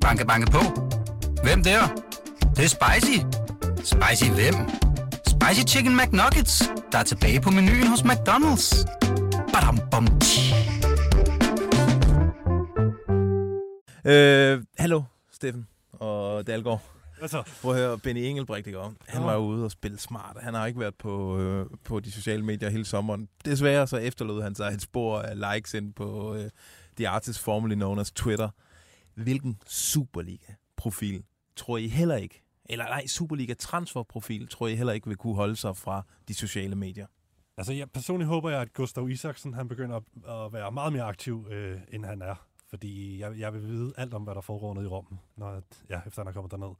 Banke, banke på. Hvem der? Det, det er spicy. Spicy hvem? Spicy Chicken McNuggets, der er tilbage på menuen hos McDonald's. Badum, bom, tji. Øh, hallo, Steffen og Dalgaard. Hvad så? Prøv at høre, Benny Engelbrecht, ikke? om? Han var ude og spille smart. Han har ikke været på, øh, på de sociale medier hele sommeren. Desværre så efterlod han sig et spor af likes ind på øh, The Artist Formerly Known as Twitter. Hvilken Superliga-profil tror I heller ikke, eller nej, Superliga-transferprofil tror I heller ikke vil kunne holde sig fra de sociale medier? Altså, jeg personligt håber jeg, at Gustav Isaksen han begynder at, at være meget mere aktiv, øh, end han er. Fordi jeg, jeg vil vide alt om, hvad der foregår nede i Rom, når, ja, efter han er kommet derned.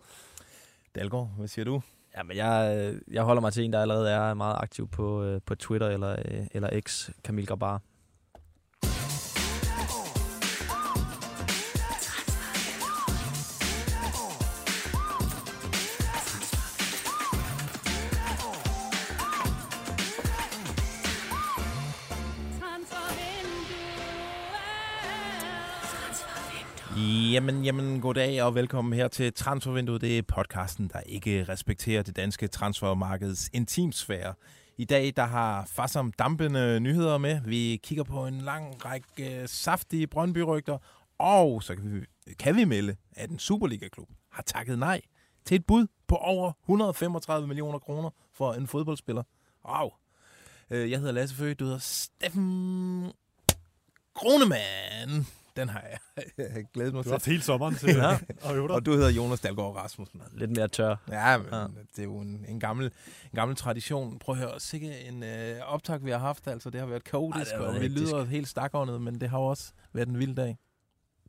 Dalgaard, hvad siger du? Ja, men jeg, jeg holder mig til en, der allerede er meget aktiv på, øh, på Twitter eller, øh, eller X, Camille Grabar. Jamen, jamen, goddag og velkommen her til Transfervinduet. Det er podcasten, der ikke respekterer det danske transfermarkeds intimsfære. I dag der har Fassam dampende nyheder med. Vi kigger på en lang række saftige Brøndby-rygter. Og så kan vi, kan vi melde, at en Superliga-klub har takket nej til et bud på over 135 millioner kroner for en fodboldspiller. Wow. Øh, jeg hedder Lasse Føge, du hedder Steffen Kronemann. Den har jeg glædet mig Du til. har haft hele sommeren til ja. at øve dig. Og du hedder Jonas Dalgaard Rasmussen. Lidt mere tør. Ja, men Ja. ja. det er jo en, en, gammel, en gammel tradition. Prøv at høre, sikke en øh, optag, vi har haft. Altså, det har været kaotisk, Ej, det har og vi lyder helt stakåndet, men det har også været en vild dag.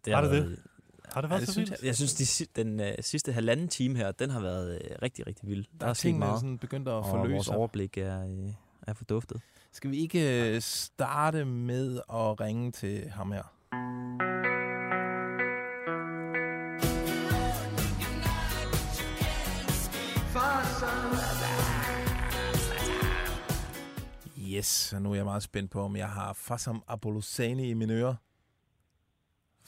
Det Har det været- Har det Ja, været det så vildt? Jeg synes, de, den øh, sidste halvanden time her, den har været øh, rigtig, rigtig vild. Der, Der er tingene meget, sådan begyndt at og forløse vores sig. overblik er, øh, er forduftet. Skal vi ikke øh, starte med at ringe til ham her? Yes, og nu er jeg meget spændt på, om jeg har Fassam Abolosani i mine ører.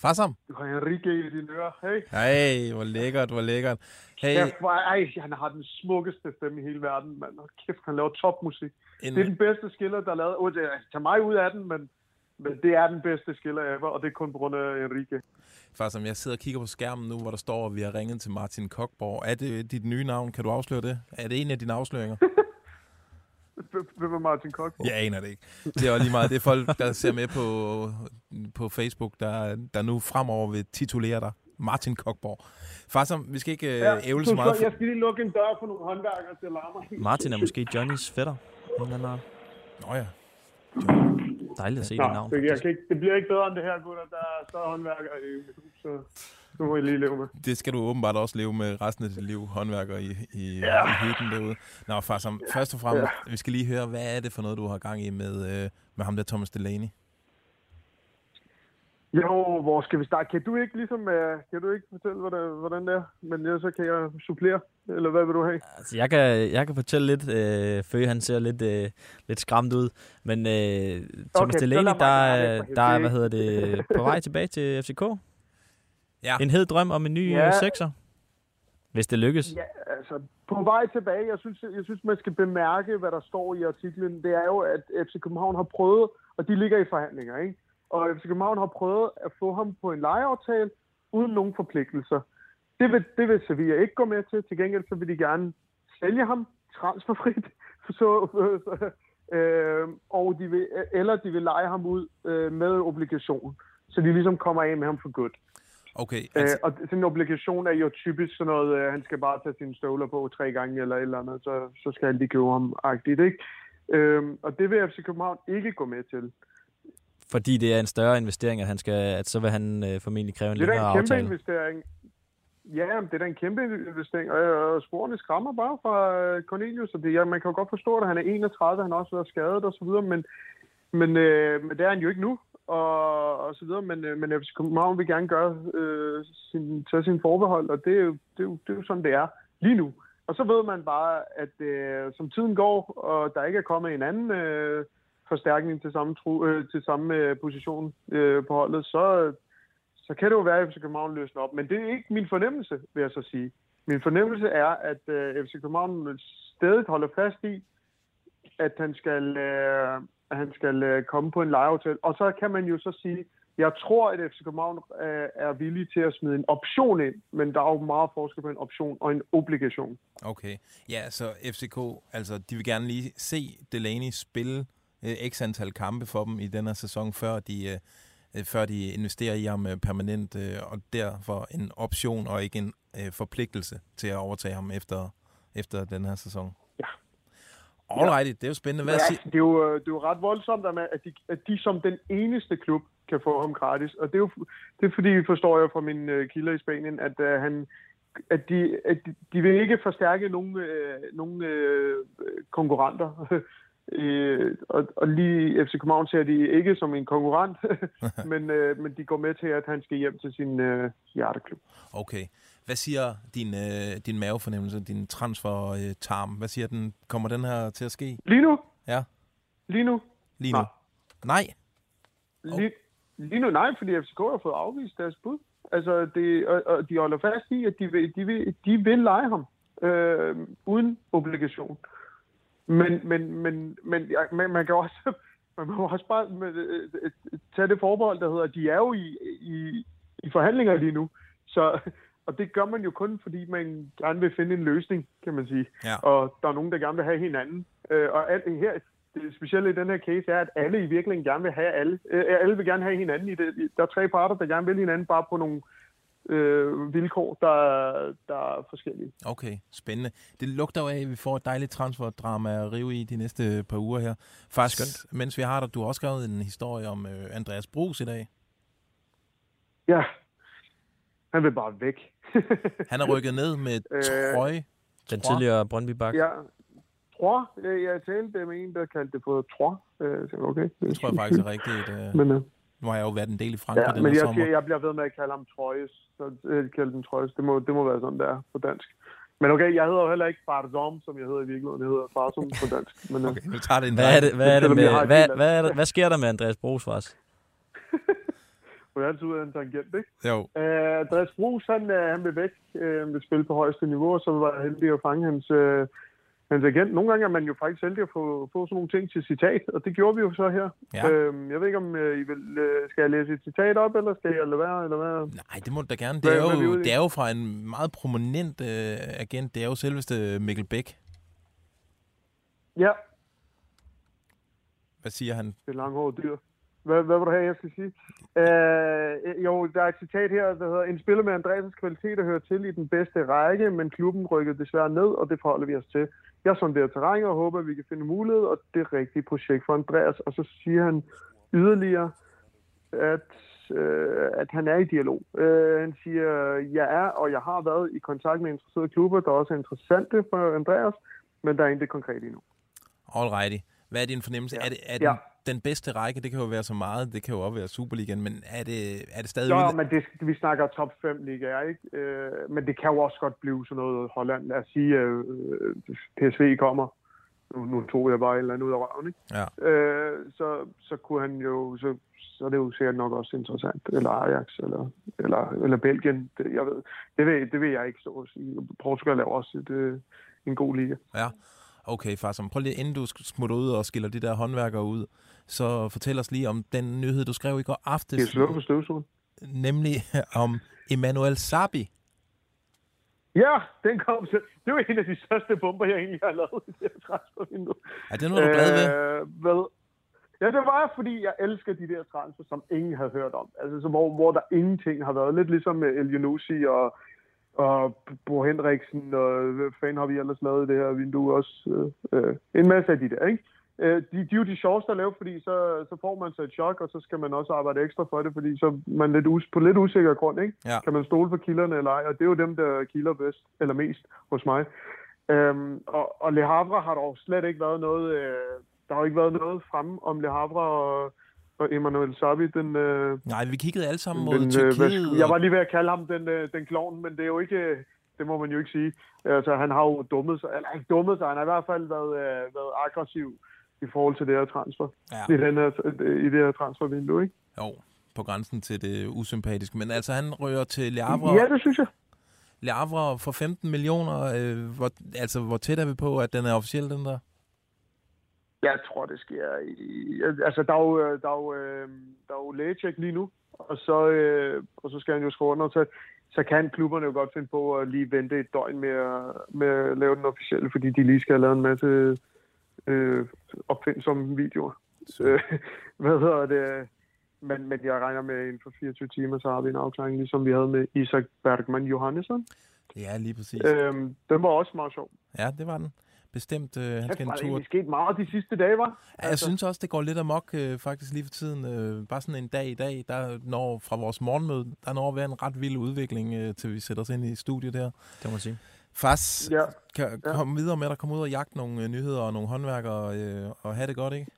Fassam? Du har Enrique i dine ører. Hey. Hey, hvor lækkert, hvor lækkert. Hey, Kæft, hvor, ej, han har den smukkeste stemme i hele verden, mand. Og kæft, han laver topmusik. en, Det er den bedste skiller, der er lavet. Oh, det tag mig ud af den, men, men det er den bedste skiller ever, og det er kun på grund af Enrique. Fassam, jeg sidder og kigger på skærmen nu, hvor der står, at vi har ringet til Martin Kokborg. Er det dit nye navn? Kan du afsløre det? Er det en af dine afsløringer? Hvem er Martin Koch? Jeg aner det ikke. Det er også lige meget. Det er folk, der ser med på, på Facebook, der, der nu fremover vil titulere dig. Martin Kokborg. Fassam, vi skal ikke ja, ævle så meget. Jeg skal lige lukke en dør for nogle håndværkere til at larme. Martin er måske Johnnys fætter. Eller anden. Nå ja. Dejligt at se Nå, det navn. det, jeg kan ikke, det bliver ikke bedre end det her, gutter. Der er større håndværkere i mit hus, så det må I lige leve med. Det skal du åbenbart også leve med resten af dit liv, håndværker i, i, Ja. i hytten derude. Nå, Fassam, først og fremmest, vi skal lige høre, hvad er det for noget, du har gang i med, øh, med ham der Thomas Delaney? Jo, hvor skal vi starte? Kan du ikke ligesom, uh, kan du ikke fortælle, hvordan, hvordan det er? Men ja, så kan jeg supplere, eller hvad vil du have? Altså, jeg, kan, jeg kan fortælle lidt. Øh, Føge, han ser lidt, øh, lidt skræmt ud. Men øh, Thomas Okay, Delaney, der, er- for der er, hvad hedder det, på vej tilbage til FCK. Ja. En hed drøm om en ny Ja. ja. sekser. Hvis det lykkes. Ja, altså, på vej tilbage, jeg synes, jeg synes, man skal bemærke, hvad der står i artiklen. Det er jo, at FC København har prøvet, og de ligger i forhandlinger, ikke? Og FC København har prøvet at få ham på en lejeaftale, uden nogen forpligtelser. Det vil, det vil Sevilla ikke gå med til. Til gengæld så vil de gerne sælge ham transferfrit. Så, så, øh, og de vil, eller de vil lege ham ud øh, med obligation. Så de ligesom kommer af med ham for godt. Okay, Øh, altså, og sådan en obligation er jo typisk sådan noget, øh, han skal bare tage sine støvler på tre gange eller et eller andet, så, så skal de købe ham agtigt, ikke? Øhm, og det vil FC København ikke gå med til. Fordi det er en større investering, at, han skal, at så vil han øh, formentlig kræve en Det er da længere en kæmpe aftale. investering. Ja, det er da en kæmpe investering, og, og sporene skræmmer bare fra øh, Cornelius, og det, ja, man kan jo godt forstå, at han er 31, han har også været skadet og så videre, men, men, øh, men det er han jo ikke nu, og, og så videre, men, øh, men FC København vil gerne gøre øh, sin, tage sin forbehold, og det er, jo, det, er jo, det er jo sådan, det er lige nu. Og så ved man bare, at øh, som tiden går, og der ikke er kommet en anden øh, forstærkning til samme, tru, øh, til samme øh, position øh, på holdet, så, så kan det jo være, at FC København løsner op. Men det er ikke min fornemmelse, vil jeg så sige. Min fornemmelse er, at øh, FC København stadig holder fast i, at han skal, øh, at han skal øh, komme på en lejeaftale. Og så kan man jo så sige, jeg tror, at FC København øh, er villig til at smide en option ind, men der er jo meget forskel på en option og en obligation. Okay. Ja, så FCK, altså, de vil gerne lige se Delaney spille øh, x antal kampe for dem i denne sæson, før de, øh, øh, før de investerer i ham øh, permanent, øh, og derfor en option og ikke en forpligtelse til at overtage ham efter, efter den her sæson. Ja. Alrighty, det er jo spændende. Hvad Ja, siger... det, er jo, øh, det er jo ret voldsomt, at, man, at, de, at de som den eneste klub kan få ham gratis. Og det er jo det er fordi, vi forstår jo fra mine øh, kilder i Spanien, at, øh, han, at, de, at de, de vil ikke forstærke nogen, øh, nogen øh, konkurrenter. Øh, og, og lige FC København ser de ikke som en konkurrent, men, øh, men de går med til, at han skal hjem til sin øh, hjerteklub. Okay. Hvad siger din, øh, din mavefornemmelse, din transfer-tarm? Hvad siger den? Kommer den her til at ske? Lige nu? Ja, Lige nu? lige nu. Nej. Nej. Lige, lige nu nej, fordi FCK har fået afvist deres bud. Altså, det, og, og de holder fast i, at de vil, de vil, de vil lege ham øh, uden obligation. Men, men, men, men ja, man, man kan også man må også bare med, øh, øh, tage det forbehold, der hedder, at de er jo i, i, i forhandlinger lige nu. Så, og det gør man jo kun, fordi man gerne vil finde en løsning, kan man sige. Ja. Og der er nogen, der gerne vil have hinanden. Øh, og alt, her, det specielle i den her case er, at alle i virkeligheden gerne vil have alle. Øh, alle vil gerne have hinanden i det. Der er tre parter, der gerne vil hinanden, bare på nogle øh, vilkår, der, der er forskellige. Okay, spændende. Det lugter jo af, at vi får et dejligt transferdrama at rive i de næste par uger her. Faktisk, Skønt. mens vi har dig, du har også skrevet en historie om øh, Andreas Brugs i dag. Ja, han vil bare væk. Han er rykket ned med Øh, trøje. Den Tror- tidligere Brøndby Bak. ja, tror, jeg, jeg talte med en, der kaldte det for tror. Øh, så okay. Det tror jeg faktisk er rigtigt. Øh, Men, øh, nu har jeg jo været en del i Frankrig ja, den men jeg, sommer. siger, jeg bliver ved med at kalde ham Trojes. Så øh, kalde den Trojes. Det må, det må være sådan, der på dansk. Men okay, jeg hedder jo heller ikke Barzom, som jeg hedder i virkeligheden. Jeg hedder Farsum på dansk. Men, øh, Okay, nu tager det en Hvad er det, hvad er det med, hvad, hvad, er det, hvad sker der med Andreas Brugs jeg altid ud af en tangent, ikke? Jo, Uh, Andreas Brugs, han, uh, han vil væk uh, vil spille på højeste niveau, og så var jeg heldig at fange hans, uh, hans agent. Nogle gange er man jo faktisk heldig at få, få sådan nogle ting til citat, og det gjorde vi jo så her. Ja. Uh, jeg ved ikke, om uh, I vil, uh, skal jeg læse et citat op, eller skal jeg lade være? Eller hvad? nej, det må du da gerne. Det er, jo, det er jo fra en meget prominent øh, agent. Det er jo selveste Mikkel Bæk. Ja, Hvad siger han? det er langhåret dyr. Hvad, hvad vil du have, jeg skal sige? Uh, jo, der er et citat her, der hedder, en spiller med Andreas' kvaliteter hører til i den bedste række, men klubben rykkede desværre ned, og det forholder vi os til. Jeg sonderer terræn og håber, at vi kan finde mulighed, og det rigtige projekt for Andreas. Og så siger han yderligere, at, øh, at han er i dialog. Øh, han siger, jeg er, og jeg har været i kontakt med interesserede klubber, der også er interessante for Andreas, men der er intet konkret endnu. Alrighty. Hvad er din fornemmelse? Ja. Er det, er Ja. Den, bedste række? Det kan jo være så meget. Det kan jo også være Superligaen. Men er det, er det stadig... Jo, ude- men det, vi snakker top 5 ligaer, ikke? Øh, men det kan jo også godt blive sådan noget Holland. Lad os sige, øh, PSV kommer. Nu, nu tog jeg bare et eller andet ud af røven, ikke? Ja. Øh, så, så kunne han jo... Så, så er det jo sikkert nok også interessant. Eller Ajax, eller, eller, eller Belgien. Det, jeg ved, det, vil, det vil jeg ikke stå og sige. Portugal er også et, øh, en god liga. Ja. Okay, Farsom. Prøv lige, inden du smutter ud og skiller de der håndværkere ud, så fortæl os lige om den nyhed, du skrev i går Skal jeg aftes, slå på støvsugeren? nemlig om Emmanuel Sabi. Ja, den kom så. Det var en af de største bomber, jeg egentlig har lavet i det her transfervindue. Er det noget, du glad ved? Øh, hvad? Ja, det var fordi jeg elsker de der transfer, som ingen havde hørt om. Altså, så hvor, hvor der ingenting har været. Lidt ligesom med El Yunusi og, og Bo Henriksen, og hvad fanden har vi ellers lavet i det her vindue også. Øh, øh, en masse af de der, ikke? Øh, de, de er jo de sjoveste at lave, fordi så, så får man sig et chok, og så skal man også arbejde ekstra for det, fordi så man lidt us, på lidt usikker grund, ikke? Ja. Kan man stole på kilderne eller ej? Og det er jo dem, der kilder bedst, eller mest hos mig. Øhm, og, og Le Havre har jo slet ikke været noget, øh, der har jo ikke været noget fremme om Le Havre og, og Emmanuel Sabi, den, øh, Nej, vi kiggede alle sammen mod den, øh, Tyrkiet. hvad- jeg var lige ved at kalde ham den, øh, den klovn, men det er jo ikke, øh, det må man jo ikke sige. Altså, han har jo dummet sig, eller ikke dummet sig, han har i hvert fald været, øh, været aggressiv i forhold til det her transfer. Ja. I, den her, i det her transfervindue, ikke? Jo, på grænsen til det usympatiske. Men altså, han rører til Le Havre, Ja, det synes jeg. Le Havre for 15 millioner. Øh, hvor, altså, hvor tæt er vi på, at den er officiel, den der? Jeg tror, det sker i... Altså, der er jo, øh, der er jo, øh, der er jo lægetjek lige nu, og så, øh, og så skal han jo skrive under, så, så kan klubberne jo godt finde på at lige vente et døgn med at, med at lave den officielle, fordi de lige skal have lavet en masse øh, opfindsomme videoer. Øh, hvad hedder det? Men, men jeg regner med, at inden for 24 timer, så har vi en afklaring, ligesom vi havde med Isak Bergman Johannesson. Ja, lige præcis. Øhm, den var også meget sjov. Ja, det var den. Bestemt, øh, han skal er en tur. egentlig sket meget de sidste dage, var. Ja, jeg synes også, det går lidt amok øh, faktisk lige for tiden. Øh, bare sådan en dag i dag, der når fra vores morgenmøde, der når at være en ret vild udvikling, øh, til vi sætter os ind i studiet der. Det må man sige. Fas, Ja. kan Ja. komme videre med at komme ud og jagte nogle øh, nyheder og nogle håndværkere øh, og have det godt, ikke?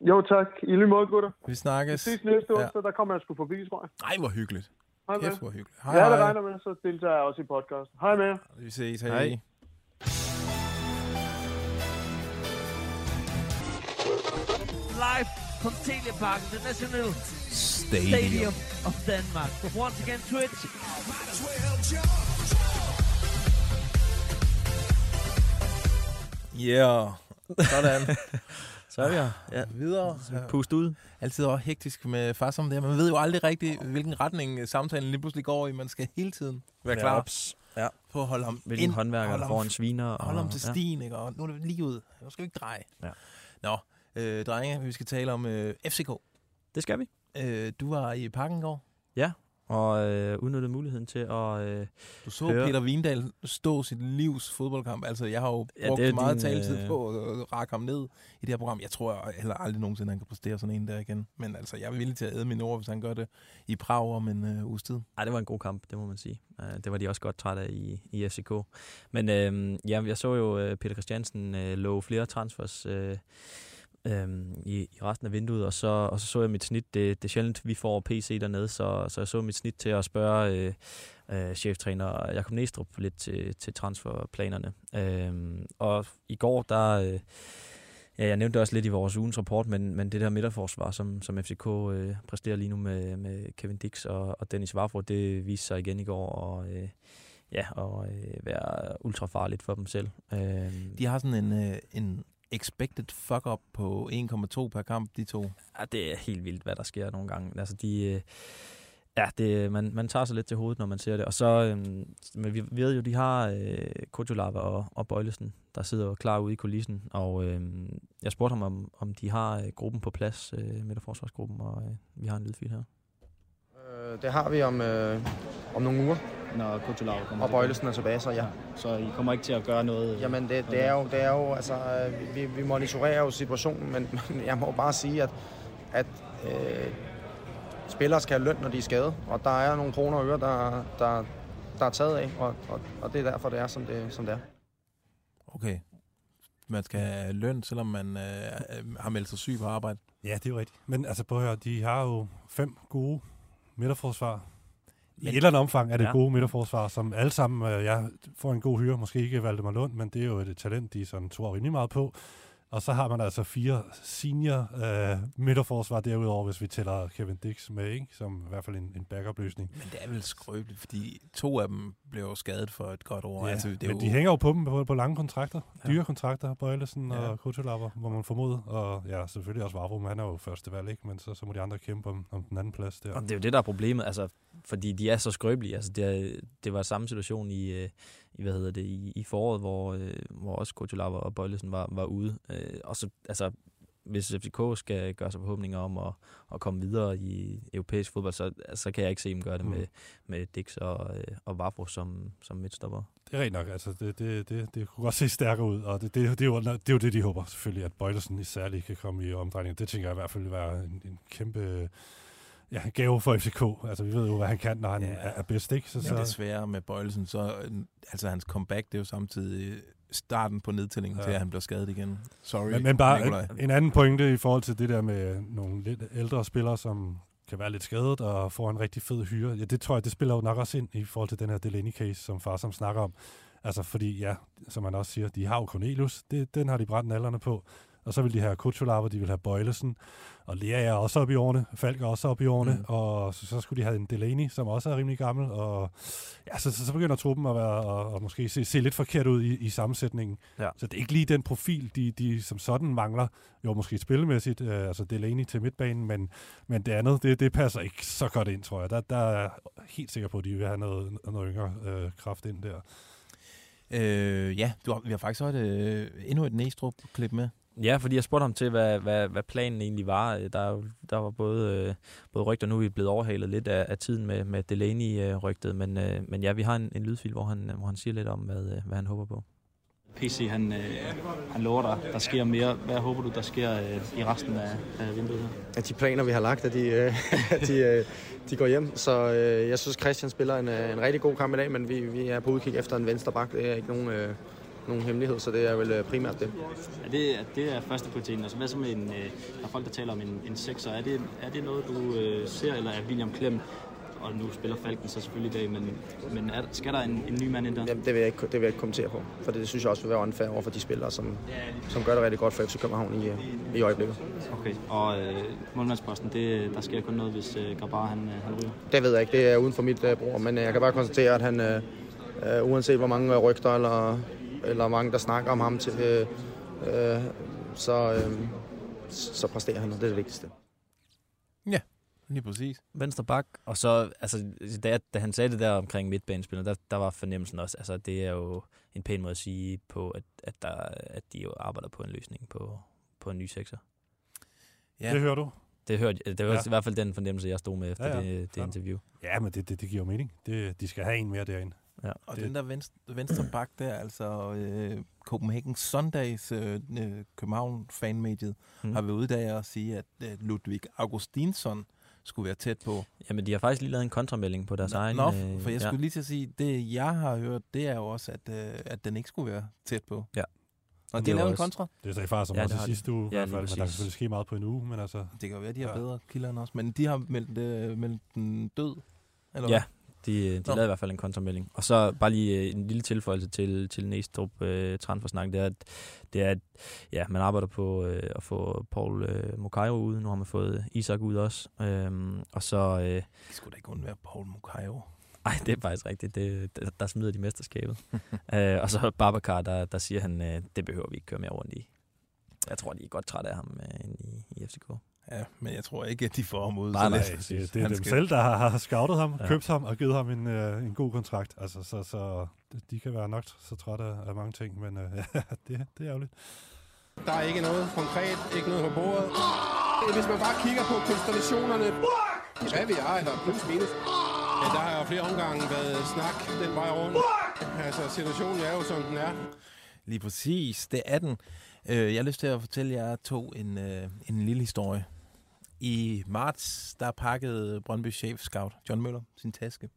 Jo, tak. I lige måde, gutter. Vi Vi snakkes. ses næste Ja. onsdag, der kommer jeg sgu forbi, tror jeg. Ej, hvor hyggeligt. Hej med. Kæft, hvor hyggeligt. Hej, Ja, det regner med, så deltager jeg også i podcasten. Hej med. Vi ses. Hej. Hej. Live from Telepark International Stadium. Stadium of Denmark. Once again, Twitch. Yeah. Sådan. Så er vi her. Ja. Videre. Pust ud. Altid også hektisk med far om det her. Man ved jo aldrig rigtigt, hvilken retning øh, samtalen lige pludselig går i. Man skal hele tiden være klar Ops. Ja. på at holde ham Hvilken ind, håndværker, holde der ham får en sviner. Og, Hold om til ja. stien, ikke? Og nu er det lige ud. Nu skal vi ikke dreje. Ja. Nå, øh, drenge, vi skal tale om øh, FCK. Det skal vi. Øh, du var i parken i går. Og øh, udnyttede muligheden til at... Øh, Du så Høre. Peter Vindal stå sit livs fodboldkamp. Altså, jeg har jo Ja, brugt er meget din, taletid øh, på at øh, række ham ned i det her program. Jeg tror heller aldrig nogensinde, han kan præstere sådan en der igen. Men altså, jeg er villig til at æde mine ord, hvis han gør det i Prag om en øh, uges tid. ej, det var en god kamp, det må man sige. Uh, det var de også godt trætte af i, i FCK. Men øh, ja, jeg så jo øh, Peter Christiansen øh, love flere transfers øh, øh, i, i resten af vinduet, og så, og så så jeg mit snit. Det, det er sjældent, vi får PC dernede, så, så jeg så mit snit til at spørge øh, øh, cheftræner Jakob Næstrup lidt til, til transferplanerne. Øh, og i går, der... Øh, Ja, jeg nævnte det også lidt i vores ugens rapport, men, men det der midterforsvar, som, som FCK øh, præsterer lige nu med, med Kevin Dix og, og Dennis Varford, det viste sig igen i går og, øh, ja, og øh, være ultra farligt for dem selv. Øh, De har sådan en, øh, en expected fuck-up på 1,2 per kamp, de to. ja, det er helt vildt, hvad der sker nogle gange. Altså, de, øh, ja, det, man, man tager sig lidt til hovedet, når man ser det. Og så, øh, men vi ved jo, de har øh, Kutulava og, og Bøjlesen, der sidder klar ude i kulissen. Og øh, jeg spurgte ham, om, om de har øh, gruppen på plads, øh, midterforsvarsgruppen, og øh, vi har en lydfil her. Øh, Det har vi om, øh, om nogle uger, når Kutulava kommer og. Bøjlesen er tilbage, så ja. Så I kommer ikke til at gøre noget? Jamen, det, det, er, jo, det er jo, altså, vi, vi monitorerer jo situationen, men, men jeg må bare sige, at, at øh, spillere skal have løn, når de er skadet, og der er nogle kroner og øre, der, der, der er taget af, og, og, og det er derfor, det er, som det, som det er. Okay. Man skal have løn, selvom man øh, har meldt sig syg på arbejde. Ja, det er jo rigtigt. Men altså, prøv at høre, de har jo fem gode midterforsvar. I Men- et eller andet omfang er det Ja. ja. gode midterforsvar, som alle sammen, øh, jeg får en god hyre, måske ikke Valdemar Lund, men det er jo et talent, de sådan tror rimelig meget på. Og så har man altså fire senior øh, midterforsvar derudover, hvis vi tæller Kevin Dix med, ikke? som i hvert fald en, en backup-løsning. Men det er vel skrøbeligt, fordi to af dem blev jo skadet for et godt år. Ja, altså, det er men jo, de hænger jo på dem på, på lange kontrakter, Ja. dyre kontrakter, Bøjlesen Ja. og Kutulava, hvor man formoder. Og ja, selvfølgelig også Vavro, men han er jo første valg, ikke? men så, så må de andre kæmpe om, om den anden plads der. Og det er jo det, der er problemet, altså, fordi de er så skrøbelige. Altså, det, er, det var samme situation i, øh, i, hvad hedder det, i, i foråret, hvor, øh, hvor også Kutulava og Bøjlesen var, var ude. Øh, og så, altså, hvis FCK skal gøre sig forhåbninger om at, at komme videre i europæisk fodbold, så, så kan jeg ikke se dem gøre det Mm. med, med Dix og, øh, og Vavro som, som midtstopper. Det er rent nok, altså det, det, det, det kunne godt se stærkere ud, og det, det, det, er jo, det er jo det, de håber selvfølgelig, at Bøjlesen særligt kan komme i omdrejning. Det tænker jeg i hvert fald vil være en, en kæmpe ja, gave for FCK. Altså vi ved jo, hvad han kan, når han Ja. er, bedst, ikke? Så, Men så, desværre med Bøjelsen, så altså hans comeback, det er jo samtidig starten på nedtællingen ja. Til, at han bliver skadet igen. Sorry, men, men bare Nikolaj. en, en anden pointe i forhold til det der med nogle lidt ældre spillere, som kan være lidt skadet og får en rigtig fed hyre. Ja, det tror jeg, det spiller jo nok også ind i forhold til den her Delaney-case, som far som snakker om. Altså fordi, ja, som man også siger, de har jo Cornelius, det, den har de brændt nallerne på. Og så vil de have Kutsulava, de vil have Bøjlesen, og Lea er også oppe i årene, Falk er også oppe i årene, mm. og så, så skulle de have en Delaney, som også er rimelig gammel, og ja, så, så, så begynder truppen at være, og, og måske se, se lidt forkert ud i, i sammensætningen. Ja. Så det er ikke lige den profil, de, de som sådan mangler. Jo, måske spillemæssigt, øh, altså Delaney til midtbanen, men, men det andet, det, det passer ikke så godt ind, tror jeg. Der, der er jeg helt sikker på, at de vil have noget, noget yngre øh, kraft ind der. Øh, ja, du har, vi har faktisk også et, øh, endnu et Næstrup-klip med. Ja, fordi jeg spurgte ham til, hvad, hvad, hvad planen egentlig var. Øh, Der, er der var både, øh, både rygter, nu er vi blevet overhalet lidt af, af tiden med, med Delaney-rygtet, men, øh, men ja, vi har en, en lydfil, hvor han, hvor han siger lidt om, hvad, øh, hvad han håber på. PC, han, øh, han lover dig, der sker mere. Hvad håber du, der sker øh, i resten af, af vinduet her? At de planer, vi har lagt, at de, øh, at de, øh, de går hjem. Så øh, jeg synes, Christian spiller en, øh, en rigtig god kamp i dag, men vi, vi er på udkig efter en venstre bak. Det er ikke nogen, øh, nogen hemmelighed, så det er vel øh, primært det. Er det, er det er første prioriteten. Altså, hvad så med en, øh, der er folk, der taler om en, en sekser? Er det, er det noget, du øh, ser, eller er William Klem, og nu spiller Falken så selvfølgelig i dag, men, men er, skal der en, en ny mand ind der? Jamen, det, vil jeg ikke, det vil jeg ikke kommentere på, for det, det synes jeg også vil være unfair over for de spillere, som, som gør det rigtig godt for FC København i, øh, i øjeblikket. Okay, og øh, målmandsposten, det, der sker kun noget, hvis øh, Grabar han, øh, han ryger. Det ved jeg ikke, det er uden for mit øh, bror, men øh, jeg kan bare konstatere, at han, øh, øh, uanset hvor mange rygter eller, eller mange, der snakker om ham, til, øh, øh, så, øh, så præsterer han, og det er det vigtigste. Lige præcis. Venstre bak, og så, altså, da, da han sagde det der omkring midtbanespiller, der, der var fornemmelsen også, altså, det er jo en pæn måde at sige på, at, at, der, at de jo arbejder på en løsning på, på en ny sekser. Ja. Det hører du. Det, hørte, det var Ja. ja. i hvert fald den fornemmelse, jeg stod med efter Ja, ja, ja. ja. det, det Ja. interview. Ja, men det, det, det giver jo mening. Det, de skal have en mere derinde. Og Det- den der venstre, venstre bak der, altså øh, Copenhagen Sundays, øh, øh, København fanmediet, mm. Har været ude i dag og sige, at øh, Ludvig Augustinsson skulle være tæt på. Jamen, de har faktisk lige lavet en kontramelding på deres Nå, egen... Nå, øh, for jeg ja. skulle lige til at sige, det jeg har hørt, det er jo også, at, øh, at den ikke skulle være tæt på. Ja. Og det de er har lavet en kontra. Det sagde far som Ja, også det sidste uge, Ja, i hvert fald, men der kan selvfølgelig ske meget på en uge, men altså... Det kan jo være, de har Ja. bedre kilder end os, men de har meldt, øh, meldt den død. Eller Ja, de, de Nå. lavede i hvert fald en kontramelding. Og så bare lige øh, en lille tilføjelse til, til Næstrup øh, transfersnak, det er, at, det er, at ja, man arbejder på øh, at få Paul øh, Mokayo ud. Nu har man fået Isak ud også. Øhm, og så... Øh, Det skulle da ikke undvære Paul Mukayo. ej, det er faktisk rigtigt. Det, der, der smider de mesterskabet. øh, og så Babacar, der, der siger han, øh, det behøver vi ikke køre mere rundt i. Jeg tror, de er godt trætte af ham øh, i, i FCK. Ja, men jeg tror ikke, at de får ham ud. Nej, nej, det, det, er Han dem skal- selv, der har, har scoutet ham, Ja. ja. købt ham og givet ham en, øh, en god kontrakt. Altså, så, så de kan være nok så trætte af, af mange ting, men øh, ja, det, det er ærgerligt. Der er ikke noget konkret, ikke noget på bordet. Hvis man bare kigger på konstellationerne, hvad vi er, eller plus minus, ja, der har jo flere omgange været snak den vej rundt. Altså, situationen er jo, som den er. Lige præcis, det er den. Øh, jeg har lyst til at fortælle jer to en, øh, en lille historie. I marts, der pakkede Brøndby chef scout John Møller sin taske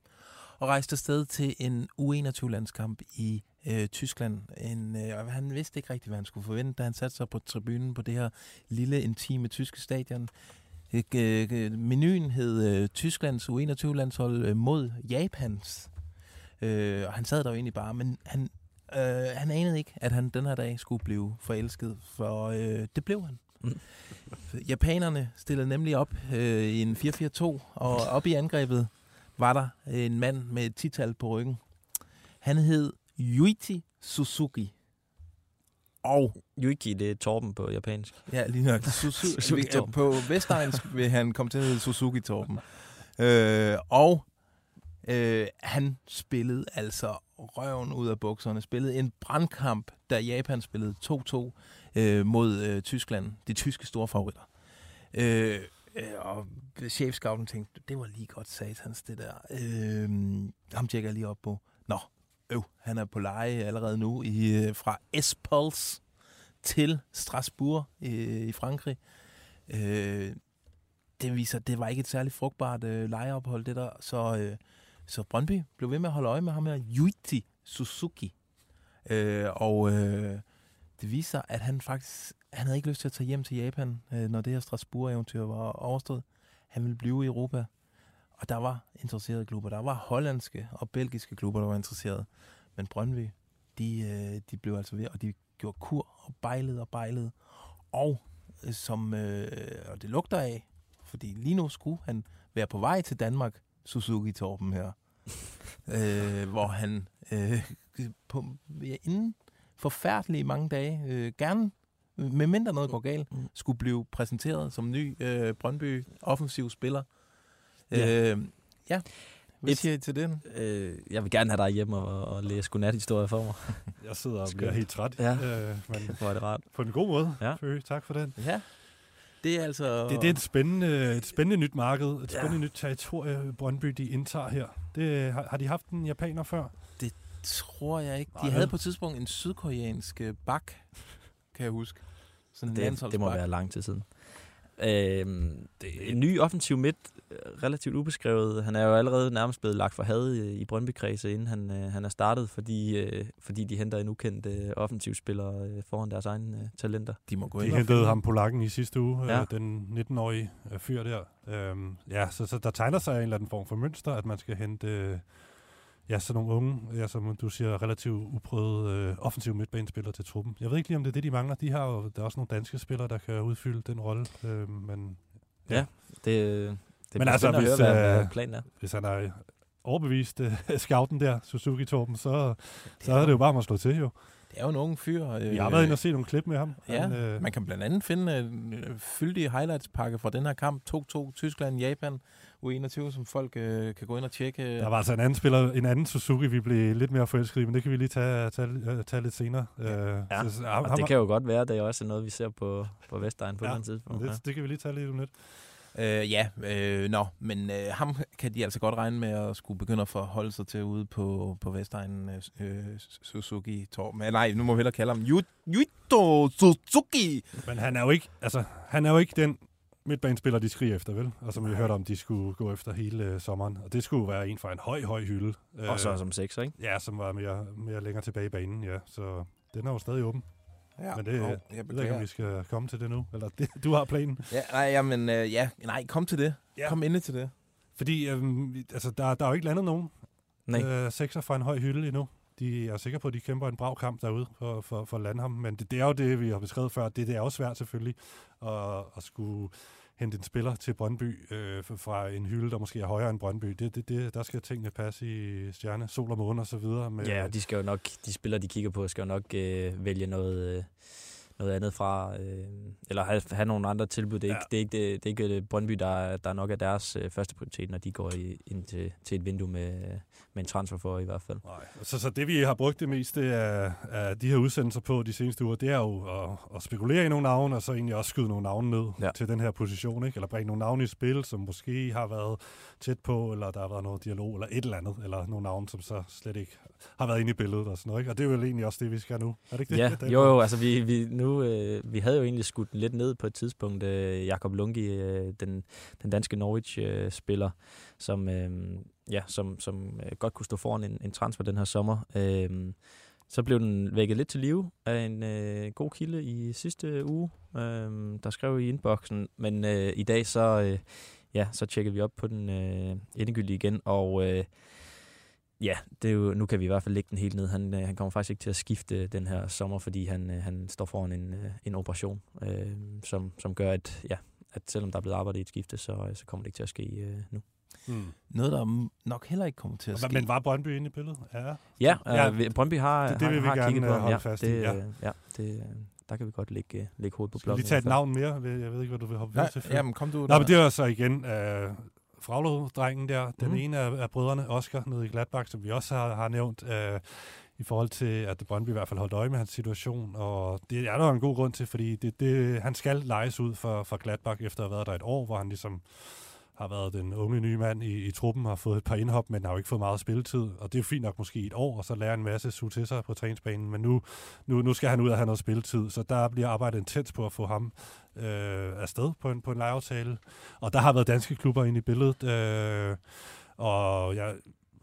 og rejste afsted til en U21-landskamp i øh, Tyskland. En, øh, og han vidste ikke rigtig, hvad han skulle forvente, da han satte sig på tribunen på det her lille, intime tyske stadion. Øh, øh, menuen hed øh, Tysklands U21-landshold øh, mod Japans. Øh, og han sad der jo egentlig bare, men han, øh, han anede ikke, at han den her dag skulle blive forelsket, for øh, det blev han. Mm. Japanerne stillede nemlig op øh, i en 4-4-2, og op i angrebet var der en mand med et tital på ryggen. Han hed Yuichi Suzuki. Og Yuiki, det er Torben på japansk. Ja, lige nok. Suzuki, øh, Torben. på Vestegns vil han komme til at hedde Suzuki Torben. Øh, og øh, han spillede altså røven ud af bukserne. Spillede en brandkamp, da Japan spillede 2-2 øh, mod øh, Tyskland. De tyske store favoritter. Øh, øh, og chefscouten tænkte, det var lige godt satans, det der. Øh, ham tjekker jeg lige op på. Nå, øv, han er på leje allerede nu i, øh, fra Espols til Strasbourg i, i Frankrig. Øh, det viser, det var ikke et særligt frugtbart øh, lejeophold, det der. Så, øh, så Brøndby blev ved med at holde øje med ham her, Yuichi Suzuki. Øh, og øh, det viser, at han faktisk han havde ikke lyst til at tage hjem til Japan, øh, når det her Strasbourg-eventyr var overstået. Han ville blive i Europa. Og der var interesserede klubber. Der var hollandske og belgiske klubber, der var interesserede. Men Brøndby, de, øh, de blev altså ved, og de gjorde kur og bejlede og bejlede. og øh, som øh, og det lugter af, fordi lige nu skulle han være på vej til Danmark, Suzuki Torben her, øh, hvor han øh, på, ja, inden forfærdelige mange dage, øh, gerne, med mindre noget går galt, Mm. skulle blive præsenteret som ny øh, Brøndby offensiv spiller. Ja. Øh, ja. Hvad Et- siger I til den? Øh, jeg vil gerne have dig hjem og, og læse godnat-historier for mig. Jeg sidder og bliver helt træt. Ja. Øh, men Hvor er det rart. på en god måde. Ja. Fø, tak for den. Ja. Det er altså... Det, det er et spændende, et spændende nyt marked, et Ja. spændende nyt territorie, Brøndby de indtager her. Det, har, har de haft en japaner før? Tror jeg ikke. De Nej, havde på et tidspunkt en sydkoreansk øh, bak, kan jeg huske. Sådan en Det, det må være lang tid siden. Øhm, det, en ny offensiv midt, øh, relativt ubeskrevet. Han er jo allerede nærmest blevet lagt for had i, i Brøndby-kredse, inden han, øh, han er startet, fordi, øh, fordi de henter en ukendt øh, offensivspiller øh, foran deres egne øh, talenter. De må gå De hentede ham polakken i sidste uge, Ja. ja. øh, den 19-årige øh, fyr der. Øhm, ja, så, så der tegner sig en eller anden form for mønster, at man skal hente øh, ja, sådan nogle unge, ja, som du siger, relativt uprøvede øh, offensive midtbanespillere til truppen. Jeg ved ikke lige, om det er det, de mangler. De har jo, der er også nogle danske spillere, der kan udfylde den rolle, øh, men Ja, det, det Men altså, at hvis, høre, hvad, hvad øh, planen er. hvis han er overbevist øh, scouten der, Suzuki Torben, så, så er det jo bare om at slå til jo. Det er jo en ung fyr. Øh, Vi har været inde og se nogle klip med ham. Ja, Han, øh, man kan blandt andet finde en øh, fyldig highlights-pakke fra den her kamp. 2-2 Tyskland-Japan U21, som folk øh, kan gå ind og tjekke. Der var altså en anden spiller, en anden Suzuki, vi blev lidt mere forelsket i, men det kan vi lige tage, tage, øh, tage lidt senere. Øh, Ja, så, Og det kan jo godt være, det er også noget, vi ser på, på Vestegn på Ja, et eller andet tidspunkt. det, det kan vi lige tage lidt om lidt. Øh, ja, øh, nå, men øh, ham kan de altså godt regne med at skulle begynde at forholde sig til ude på, på Vestegnen øh, Suzuki Torben. Øh, nej, nu må vi hellere kalde ham Yu- Yuito Suzuki. Men han er jo ikke, altså, han er jo ikke den midtbanespiller, de skriger efter, vel? Og som vi hørte om, de skulle gå efter hele øh, sommeren. Og det skulle være en fra en høj, høj hylde. Øh, Og så som sekser, ikke? Ja, som var mere, mere længere tilbage i banen, ja. Så den er jo stadig åben. Ja, Men det, og jeg jeg ved ikke, om vi skal komme til det nu. Eller det, du har planen. Ja, nej, jamen, øh, ja, nej, kom til det. Ja. Kom ind til det. Fordi vi- altså, der, der er jo ikke landet nogen Nej. øh, sekser fra en høj hylde endnu. De er sikre på, at de kæmper en brav kamp derude for, for, for at lande ham. Men det, det er jo det, vi har beskrevet før. Det, det er jo svært selvfølgelig at, at skulle hente en spiller til Brøndby øh, fra en hylde, der måske er højere end Brøndby. Det, det, det, der skal tingene passe i stjerne, sol og måne og så videre. Med, Ja, de skal jo nok, de spillere, de kigger på, skal jo nok øh, vælge noget, øh, noget andet fra, øh, eller have, have nogle andre tilbud. Det er, Ja. ikke, det er ikke, det, det er ikke Brøndby, der, der nok er deres øh, første prioritet, når de går i, ind til, til et vindue med, med en transfer for i hvert fald. Nej. Så, så det, vi har brugt det mest, det er, er de her udsendelser på de seneste uger, det er jo at, at spekulere i nogle navne, og så egentlig også skyde nogle navne ned Ja. til den her position, ikke? eller bringe nogle navne i spil, som måske har været tæt på, eller der har været noget dialog, eller et eller andet, eller nogle navne, som så slet ikke har været inde i billedet og sådan noget. Ikke? Og det er jo egentlig også det, vi skal nu. Er det ikke det? Ja, Dan? jo jo, altså vi, vi, nu, øh, vi havde jo egentlig skudt lidt ned på et tidspunkt. Øh, Jakob Lungi, øh, den, den danske Norwich-spiller, som, øh, ja, som, som øh, godt kunne stå foran en, en transfer den her sommer. Øh, så blev den vækket lidt til live af en øh, god kilde i sidste uge, øh, der skrev i inboxen. Men øh, i dag så, øh, ja, så tjekkede vi op på den øh, endegyldige igen, og øh, ja, det er jo, nu kan vi i hvert fald lægge den helt ned. Han, øh, han kommer faktisk ikke til at skifte den her sommer, fordi han, øh, han står foran en, øh, en operation, øh, som, som gør, at, ja, at selvom der er blevet arbejdet i et skifte, så, øh, så kommer det ikke til at ske øh, nu. Hmm. Noget, der nok heller ikke kommer til at ske. Men, var Brøndby inde i billedet? Ja. Ja, Ja, øh, vi- Brøndby har, det- det har, vil vi har gerne, kigget på øh, ham. holde Ja, fast i, det, ja. øh, ja, det, øh, der kan vi godt lægge, øh, lægge hovedet på Skal vi blokken. lige i tage et navn mere? Jeg ved ikke, hvad du vil hoppe Nej, videre til. Jamen, kom du Nå, der. men det er så igen øh, Fraglo-drengen der. Den Mhm. ene af, af brødrene, Oscar, nede i Gladbach, som vi også har, har nævnt, øh, i forhold til, at Brøndby i hvert fald holdt øje med hans situation. Og det er der jo en god grund til, fordi det, det, han skal lejes ud for, for Gladbach, efter at have været der et år, hvor han ligesom har været den unge nye mand i, i truppen, har fået et par indhop, men har jo ikke fået meget spilletid. Og det er jo fint nok måske et år, og så lære en masse suge til sig på træningsbanen. Men nu, nu, nu skal han ud og have noget spilletid, så der bliver arbejdet intens på at få ham øh, afsted på en, på en lejeaftale. Og der har været danske klubber inde i billedet. Øh, og jeg,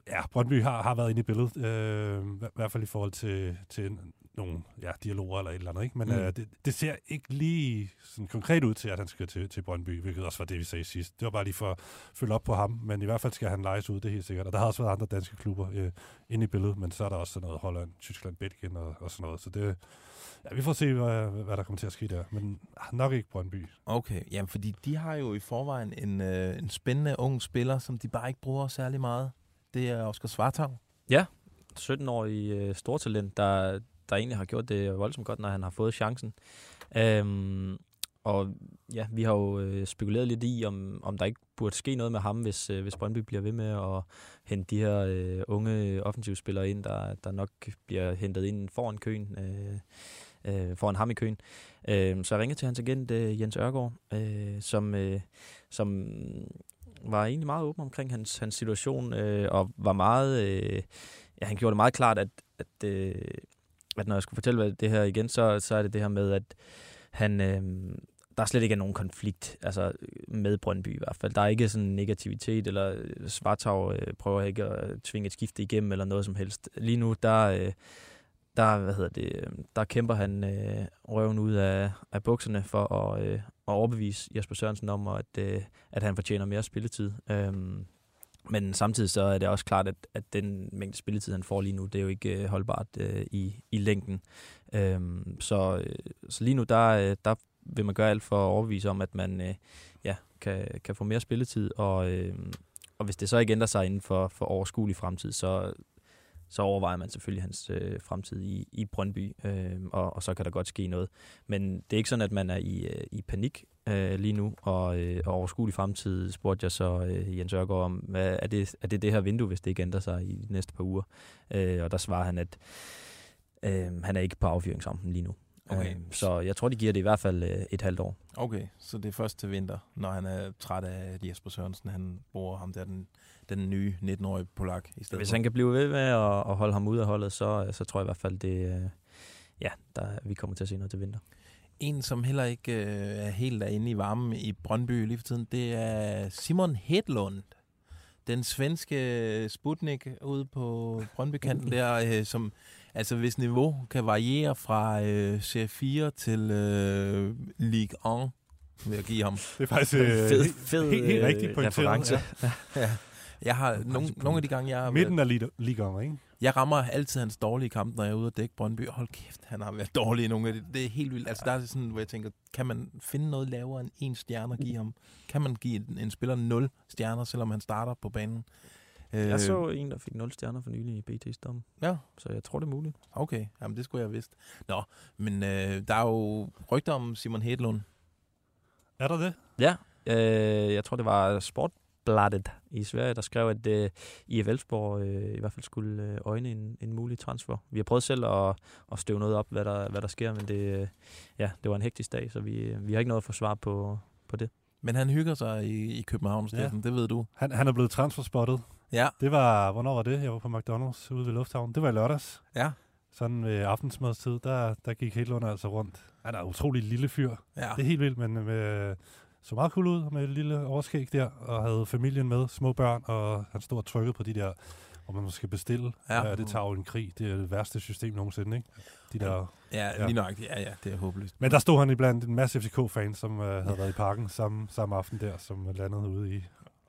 ja, Brøndby har, har været inde i billedet, øh, i hvert fald i forhold til, til nogle ja, dialoger eller et eller andet. Ikke? Men Mm. øh, det, det ser ikke lige sådan konkret ud til, at han skal til, til Brøndby, hvilket også var det, vi sagde sidst. Det var bare lige for at følge op på ham, men i hvert fald skal han lejes ud, det er helt sikkert. Og der har også været andre danske klubber øh, inde i billedet, men så er der også sådan noget Holland, Tyskland, Belgien og, og sådan noget. Så det, ja, vi får se, hvad, hvad der kommer til at ske der. Men ah, nok ikke Brøndby. Okay, jamen fordi de har jo i forvejen en, øh, en spændende ung spiller, som de bare ikke bruger særlig meget. Det er Oscar Svartang. 17-årig øh, stortalent, der, der egentlig har gjort det voldsomt godt, når han har fået chancen. Øhm, og ja, vi har jo øh, spekuleret lidt i, om, om der ikke burde ske noget med ham, hvis, øh, hvis Brøndby bliver ved med at hente de her øh, unge offensivspillere ind, der, der nok bliver hentet ind foran køen, øh, øh, foran ham i køen. Øh, så jeg ringede til hans agent, øh, Jens Ørgaard, øh, som, øh, som var egentlig meget åben omkring hans, hans situation, øh, og var meget... Øh, ja, han gjorde det meget klart, at, at, øh, at når jeg skulle fortælle hvad det her igen, så, så er det det her med, at han, øh, der slet ikke er nogen konflikt altså øh, med Brøndby i hvert fald. Der er ikke sådan negativitet, eller øh, Svartov øh, prøver ikke at øh, tvinge et skifte igennem, eller noget som helst. Lige nu, der, øh, der, hvad hedder det, der kæmper han øh, røven ud af, af bukserne for at, øh, at overbevise Jesper Sørensen om, at, øh, at han fortjener mere spilletid. Øhm, men samtidig så er det også klart, at, at den mængde spilletid, han får lige nu, det er jo ikke øh, holdbart øh, i, i længden. Øhm, så, øh, så lige nu, der, øh, der vil man gøre alt for at overbevise om, at man øh, ja, kan, kan få mere spilletid, og, øh, og hvis det så ikke ændrer sig inden for, for overskuelig fremtid, så, så overvejer man selvfølgelig hans øh, fremtid i, i Brøndby, øh, og, og så kan der godt ske noget. Men det er ikke sådan, at man er i, øh, i panik øh, lige nu, og, øh, og overskuelig fremtid spurgte jeg så øh, Jens Ørgaard om, hvad, er, det, er det det her vindue, hvis det ikke ændrer sig i de næste par uger? Øh, og der svarer han, at øh, han er ikke på affyringsrampen lige nu. Okay. Øh, så jeg tror, de giver det i hvert fald øh, et halvt år. Okay, så det er først til vinter, når han er træt af at Jesper Sørensen. Han bruger ham der, den, den nye 19-årige polak i stedet Hvis han kan blive ved med at, at holde ham ude af holdet, så, så tror jeg i hvert fald, det, øh, ja, der, vi kommer til at se noget til vinter. En, som heller ikke øh, er helt derinde i varmen i Brøndby lige for tiden, det er Simon Hedlund. Den svenske Sputnik ude på Brøndby-kanten der, øh, som altså hvis niveau kan variere fra øh, C4 til øh, Ligue 1, vil jeg give ham. Det er faktisk øh, fed, fed, helt, helt øh, rigtigt pointeret. reference. Ja. Jeg har nogle, nogle af de gange, jeg har Midten af liga- ligaen, ikke? Jeg rammer altid hans dårlige kampe, når jeg er ude og dække Brøndby. Hold kæft, han har været dårlig i nogle af det. Det er helt vildt. Altså, der er sådan, hvor jeg tænker, kan man finde noget lavere end en stjerne og give ham? Kan man give en, en spiller 0 stjerner, selvom han starter på banen? Jeg så en, der fik 0 stjerner for nylig i BT's dom, Ja, så jeg tror, det er muligt. okay. Jamen, det skulle jeg have vidst. Nå, men øh, der er jo rygter om Simon Hedlund. Er der det? Ja, øh, jeg tror, det var Sportbladet i Sverige, der skrev, at øh, IF Elfsborg øh, i hvert fald skulle øh, øjne en, en mulig transfer. Vi har prøvet selv at, at støve noget op, hvad der, hvad der sker, men det, øh, ja, det var en hektisk dag, så vi, vi har ikke noget at få svar på, på det. Men han hygger sig i, i København, Steffen. Det ved du. Han, han er blevet transferspottet. Ja. Det var, hvornår var det? Jeg var på McDonald's ude ved Lufthavn. Det var i lørdags. Ja. Sådan ved aftensmadstid, der, der gik Hedlund altså rundt. Han er en utrolig lille fyr. Ja. Det er helt vildt, men med, så meget cool ud med et lille overskæg der, og havde familien med, små børn, og han stod og trykkede på de der, hvor man skal bestille. Ja. Ja. det tager jo en krig. Det er det værste system nogensinde, ikke? De der. Ja, Ja. lige nok. Ja, ja, det er håbløst. Men der stod han iblandt en masse FCK-fans, som uh, havde været i parken samme, samme aften der, som landede ude i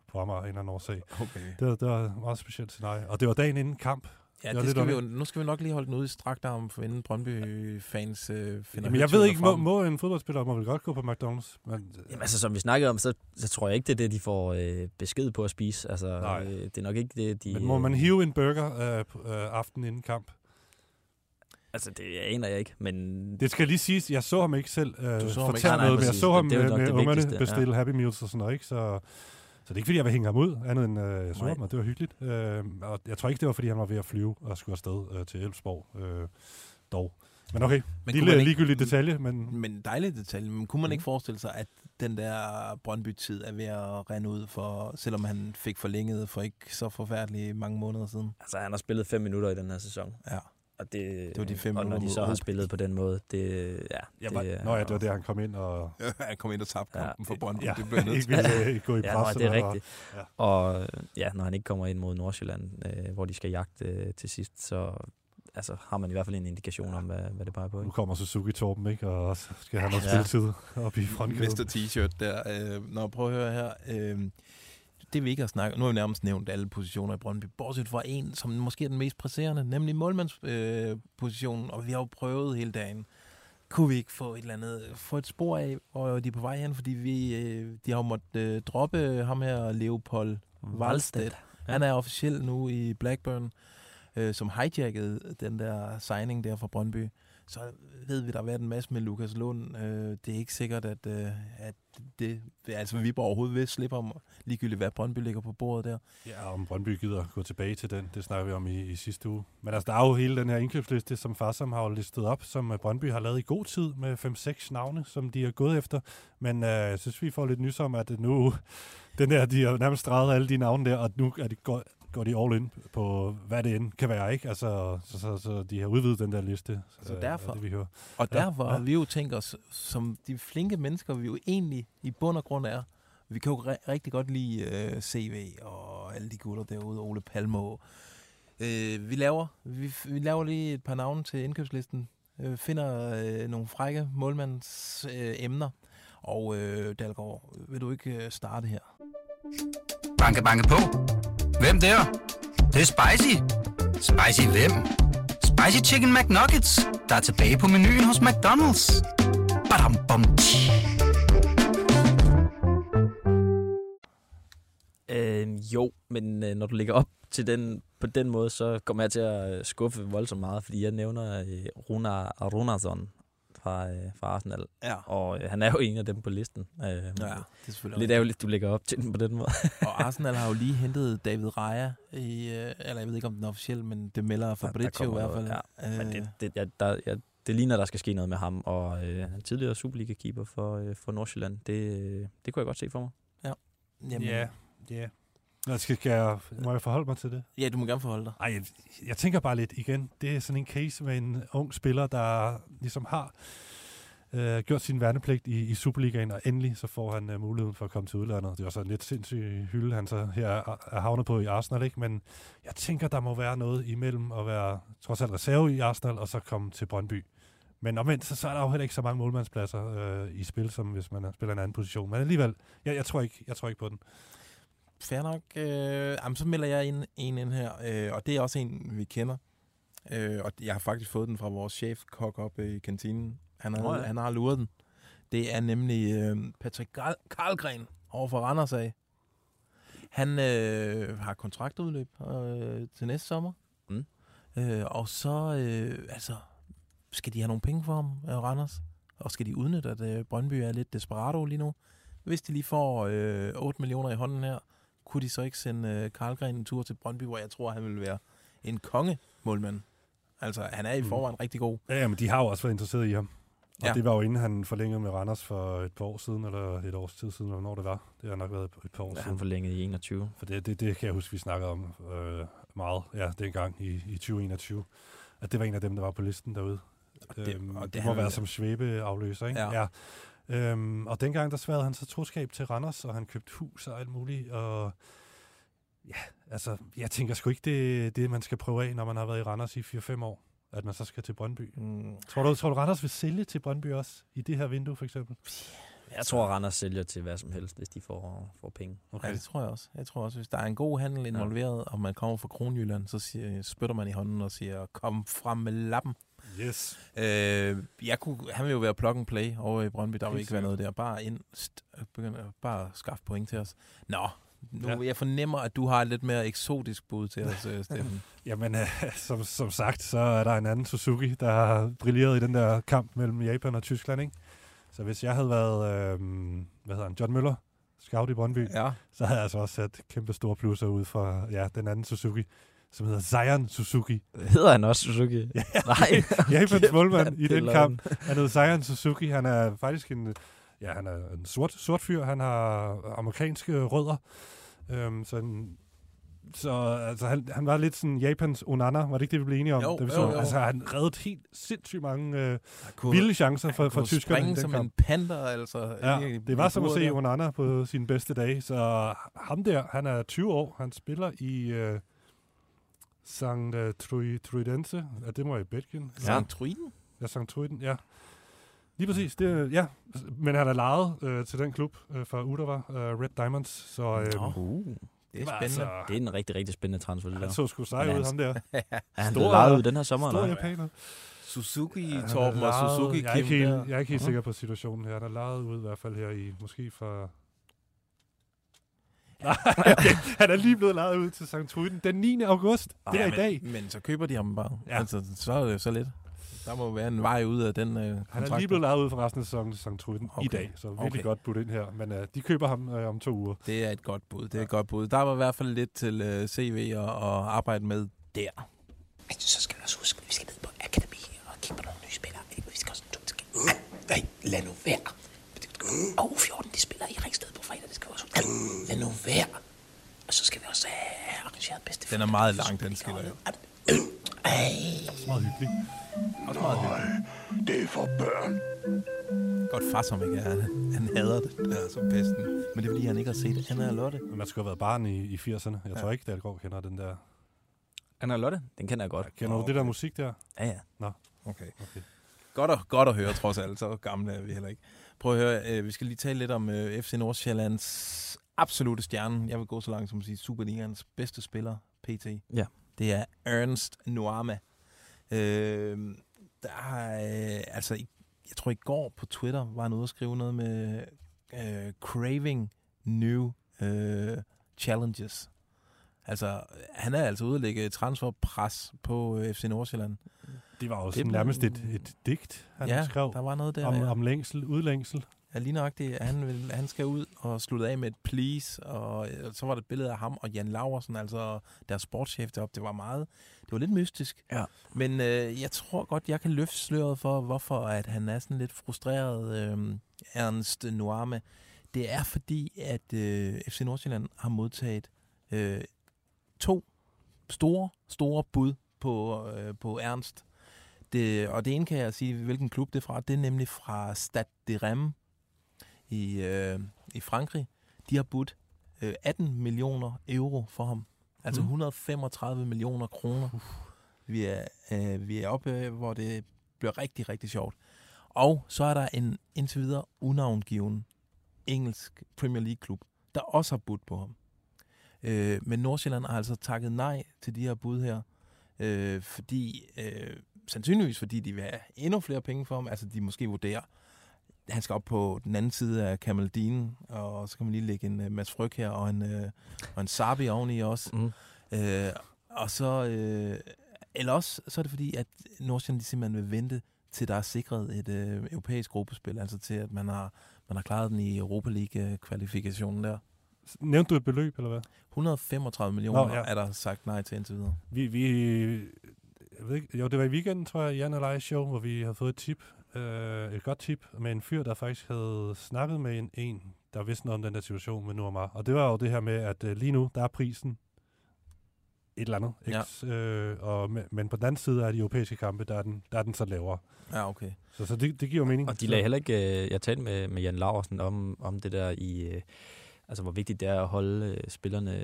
på Amager en eller anden årsag. Okay. Det det var et meget specielt scenarie. Og det var dagen inden kamp. Ja, Det det skal vi jo, nu skal vi nok lige holde den ude i strakt arm, for inden Brøndby-fans øh, finder Men jeg ved ikke, må, må en fodboldspiller må vel godt gå på McDonald's? Men, Jamen altså, som vi snakkede om, så, så tror jeg ikke, det er det, de får øh, besked på at spise. Altså, Nej. øh, det er nok ikke det, de... men må man øh, hive en burger øh, på, øh, aften inden kamp? Altså, det aner jeg ikke, men... Det skal lige siges, jeg så ham ikke selv øh, Du så fortælle Nej, nej, noget, men jeg så ham det med, med ungerne bestille Happy Meals og sådan noget, ikke? Så, så det er ikke, fordi jeg vil hænge ham ud, andet end øh, jeg så ham, og det var hyggeligt. Øh, og jeg tror ikke, det var, fordi han var ved at flyve og skulle afsted øh, til Elfsborg øh, dog. Men okay, Men lille ikke- ligegyldig detalje, men Men dejlig detalje. Men kunne man Mm. ikke forestille sig, at den der Brøndby-tid er ved at rende ud, for, selvom han fik forlænget for ikke så forfærdeligt mange måneder siden? Altså, han har spillet fem minutter i den her sæson. Ja. Og det, Det var de fem og når de så har spillet på den måde, det, ja, jeg det, var, er- nå ja, det var der, han kom ind og han kom ind og tabte Ja. kampen for Brøndby. ja, det blev nødt ikke til. ville øh, gå i Ja, nå, pres. det er rigtigt. ja. Og ja, når han ikke kommer ind mod Nordsjælland, øh, hvor de skal jagte øh, til sidst, så altså, har man i hvert fald en indikation om, hvad, hvad det bare er på. Nu Ikke? kommer Suzuki Torben, ikke? Og så skal han have Ja. noget spilletid op i frontkæden. Mr. T-shirt der. Øh, når prøv at høre her. Øh, det vi ikke har snakket, nu har vi nærmest nævnt alle positioner i Brøndby, bortset fra en, som måske er den mest presserende, nemlig målmandspositionen, øh, og vi har jo prøvet hele dagen. Kunne vi ikke få et eller andet, få et spor af, hvor de er på vej hen, fordi vi, øh, de har jo måttet øh, droppe ham her, Leopold Valstedt. Han er officiel nu i Blackburn, øh, som hijackede den der signing der fra Brøndby. Så ved vi, der har været en masse med Lukas Lund. Øh, det er ikke sikkert, at, øh, at det, altså Viborg overhovedet vil slippe om, ligegyldigt hvad Brøndby ligger på bordet der. Ja, om Brøndby gider gå tilbage til den, det snakker vi om i, i sidste uge. Men altså, der er jo hele den her indkøbsliste, som Farsam har jo listet op, som øh, Brøndby har lavet i god tid med 5-6 navne, som de har gået efter. Men øh, jeg synes, vi får lidt nys om, at nu, den der, de har nærmest streget alle de navne der, og nu er det godt, går de all in på, hvad det end kan være, ikke? Altså, så, så, så de har udvidet den der liste. Så øh, derfor. Det, vi hører. Og Ja, derfor ja. har vi jo tænkt os, som de flinke mennesker, vi jo egentlig i bund og grund er, vi kan jo re- rigtig godt lide øh, CV og alle de gutter derude, Ole Palmo. Øh, vi, laver, vi, vi laver lige et par navne til indkøbslisten, øh, finder øh, nogle frække målmands øh, emner, og øh, Dalgaard, vil du ikke øh, starte her? Banke, banke på. Hvem der? Det, det er spicy. Spicy hvem? Spicy Chicken McNuggets, der er tilbage på menuen hos McDonald's. Badum, bom, tji. Øh, jo, men øh, når du ligger op til den, på den måde, så kommer jeg til at øh, skuffe voldsomt meget, fordi jeg nævner øh, Runa Runason fra, øh, fra Arsenal, Ja. og øh, han er jo en af dem på listen. Øh, Ja, det er selvfølgelig Lidt ærgerligt, du lægger op til den på den måde. Og Arsenal har jo lige hentet David Raya, i, øh, eller jeg ved ikke om den er officiel, men det melder Fabrizio i kommer hvert fald. Ja. Men Øh, det, det, jeg, der, jeg, det ligner, der skal ske noget med ham, og øh, han er tidligere Superliga-keeper for, øh, for Nordsjælland. Det, øh, det kunne jeg godt se for mig. jamen, Ja, ja. Nå, Skal, skal jeg, må jeg forholde mig til det? ja, du må gerne forholde dig. Ej, jeg, jeg tænker bare lidt igen. Det er sådan en case med en ung spiller, der ligesom har øh, gjort sin værnepligt i, i Superligaen, og endelig så får han øh, muligheden for at komme til udlandet. Det er også en lidt sindssyg hylde, han så her er, er havnet på i Arsenal, ikke? Men jeg tænker, der må være noget imellem at være trods alt reserve i Arsenal, og så komme til Brøndby. Men omvendt, så, så er der jo heller ikke så mange målmandspladser øh, i spil, som hvis man spiller en anden position. Men alligevel, jeg, jeg, tror, ikke, jeg tror ikke på den. Fair nok. Øh, jamen, så melder jeg en, en ind her, øh, og det er også en, vi kender. Øh, og jeg har faktisk fået den fra vores chef, kok oppe i kantinen. Han har, oh, ja. han har luret den. Det er nemlig øh, Patrick Karl- Karlgren over for Randers af. Han øh, har kontraktudløb øh, til næste sommer. Mm. Øh, og så øh, altså, skal de have nogle penge for ham, øh, Randers? Og skal de udnytte, at øh, Brøndby er lidt desperado lige nu? Hvis de lige får øh, 8 millioner i hånden her, kunne de så ikke sende øh, Karlgren en tur til Brøndby, hvor jeg tror, han vil være en kongemålmand. Altså, han er i Mm. forvejen rigtig god. Ja, ja, men de har jo også været interesseret i ham. Og ja. Det var jo inden han forlængede med Randers for et par år siden, eller et års tid siden, eller hvornår det var. Det har nok været et par år Ja, ja, han siden. forlængede i 21. For det, det, det kan jeg huske, vi snakkede om øh, meget, ja, dengang i, i 2021. At det var en af dem, der var på listen derude. Og det- øhm, og det det må han- være som svæbeafløser, ikke? Ja. ja. Øhm, og dengang, der sværede han så troskab til Randers, og han købte hus og alt muligt, og ja, altså, jeg tænker sgu ikke, det er det, man skal prøve af, når man har været i Randers i 4-5 år, at man så skal til Brøndby. Mm, Tror du, tror du Randers vil sælge til Brøndby også, i det her vindue for eksempel? Jeg tror, at Randers sælger til hvad som helst, hvis de får, får penge. okay. Ja, det tror jeg også. Jeg tror også, hvis der er en god handel involveret, og man kommer fra Kronjylland, så siger, spytter man i hånden og siger, kom frem med lappen. Yes. Øh, jeg kunne, han vil jo være plug and play over i Brøndby. Der vil ikke være noget der. Bare ind, st, begynd, bare skaffe point til os. Nå, nu, Ja. ja. jeg fornemmer, at du har et lidt mere eksotisk bud til os, øh, Steffen. Jamen, øh, som, som sagt, så er der en anden Suzuki, der har brilleret i den der kamp mellem Japan og Tyskland, ikke? Så hvis jeg havde været, øh, hvad hedder han, John Møller, scout i Brøndby, ja. så havde jeg altså også sat kæmpe store plusser ud for ja, den anden Suzuki, som hedder Zion Suzuki. Hedder han også Suzuki? Ja, Nej. Japans målmand i Det er den kamp. Han hedder Zion Suzuki. Han er faktisk en, ja, han er en sort, sort fyr. Han har amerikanske rødder. Øhm, så en, så altså, han, han var lidt sådan Japans Onana, var det ikke det, vi blev enige om? Jo, da vi jo, så? jo. Altså, han reddede helt sindssygt mange øh, Han kunne- vilde chancer han for, for tyskerne. den som kamp. en panda, altså. Ja, i- det var som at se der. Onana på sine bedste dage. Så ham der, han er 20 år. Han spiller i øh, Sankt uh, Trui, Truidense. Ja, det må jeg i Belgien. Ja. Sankt Truiden? Ja, Sankt Truiden, ja. Lige præcis, det, ja. Men han er lejet øh, til den klub øh, fra Udava, øh, Red Diamonds. Så, øh. Uh, det er spændende. altså- Det er en rigtig, rigtig spændende transfer, det han der. så sgu sej ud, han- ham der. Er han Stor- lejet ud den her sommer? Stor japaner. Suzuki, Han er Torben og Suzuki jeg er ikke Kim helt. Jeg er ikke helt Nå. sikker på situationen her. Han er lejet ud i hvert fald her i, måske fra... Nej, okay. Han er lige blevet lejet ud til St. Truiden den 9. august. Det er i men, dag. Men så køber de ham bare. Ja. Ja. Altså, så er det jo så lidt. Der må være en vej ud af den øh, kontrakt. Han er lige blevet lejet ud for resten af sæsonen til St. Truiden okay. i dag, så virkelig Okay. godt budt ind her. Men uh, de køber ham uh, om to uger. Det er et godt bud. Det er et godt bud. Der var i hvert fald lidt til øh, CV og, og arbejde med der. Men så skal vi også huske, at vi skal ned på akademi og kigge på nogle nye spillere. Vi skal også. Nej, lad nu være. Og U14, de spiller i Ringsted på fredag. Det skal vi også huske. Lad nu være. Og så skal vi også have arrangeret bedste Den er meget lang, den skiller jo. Ej. Meget hyggeligt. Også meget hyggeligt. Det er for børn. Godt far som ikke er. Han, han hader det der som pesten. Men det er fordi, han ikke har set det. Han er Lotte. Men man skulle have været barn i, i 80'erne. Jeg tror ikke, Dalgaard kender den der. Anna Lotte? Den kender jeg godt. Kender du det der musik der? Ja, ja. Nå. Okay. okay. Godt at, godt at høre, trods alt. Så gamle er vi heller ikke. Prøv at høre, øh, vi skal lige tale lidt om øh, FC Nordsjællands absolute stjerne. Jeg vil gå så langt som at sige Superligans bedste spiller, PT. Ja. Det er Ernst Nuama. Øh, der er, øh, altså, jeg tror i går på Twitter var han ude og skrive noget med øh, craving new øh, challenges. Altså, han er altså ude at lægge transferpres på øh, FC Nordsjælland. Det var jo Det blev- nærmest et, et digt, han ja, skrev der var noget der. om, ja. om længsel, udlængsel. Ja, lige nok det. Han, vil, han skal ud og slutte af med et please, og øh, så var der et billede af ham og Jan Laversen, altså deres sportschef deroppe. Det var meget, det var lidt mystisk. Ja. Men øh, jeg tror godt, jeg kan løfte sløret for, hvorfor at han er sådan lidt frustreret, øh, Ernst Nuame. Det er fordi, at øh, FC Nordsjælland har modtaget øh, to store, store bud på, øh, på Ernst. Det, og det ene kan jeg sige, hvilken klub det er fra. Det er nemlig fra Stade de Reims i, øh, i Frankrig. De har budt øh, 18 millioner euro for ham. Altså Mm. 135 millioner kroner. Vi er, øh, vi er oppe, øh, hvor det bliver rigtig, rigtig sjovt. Og så er der en indtil videre unavngiven engelsk Premier League-klub, der også har budt på ham. Øh, men Nordsjælland har altså takket nej til de her bud her, øh, fordi øh, sandsynligvis fordi de vil have endnu flere penge for ham, altså de måske vurderer, han skal op på den anden side af Kamaldinen, og så kan man lige lægge en uh, Mads Fryg her, og en, uh, og en Sabi oveni også. Mm. Øh, og så, øh, eller også, så er det fordi, at Nordsjælland simpelthen vil vente til der er sikret et øh, europæisk gruppespil, altså til at man har, man har klaret den i Europa League-kvalifikationen der. Nævnte du et beløb, eller hvad? 135 millioner Nå, ja. er der sagt nej til indtil videre. Vi, vi, jeg ved ikke, jo, det var i weekenden, tror jeg, Jan og Lejes show, hvor vi havde fået et tip, øh, et godt tip, med en fyr, der faktisk havde snakket med en, en der vidste noget om den der situation med Nordmar. Og det var jo det her med, at øh, lige nu, der er prisen et eller andet. Ja. X, øh, og, men- på den anden side af de europæiske kampe, der er den, der er den så lavere. Ja, okay. Så, så det, det giver mening. Og de lagde heller ikke... Øh, jeg talte med, med Jan Laversen om, om det der i... Øh, altså, hvor vigtigt det er at holde øh, spillerne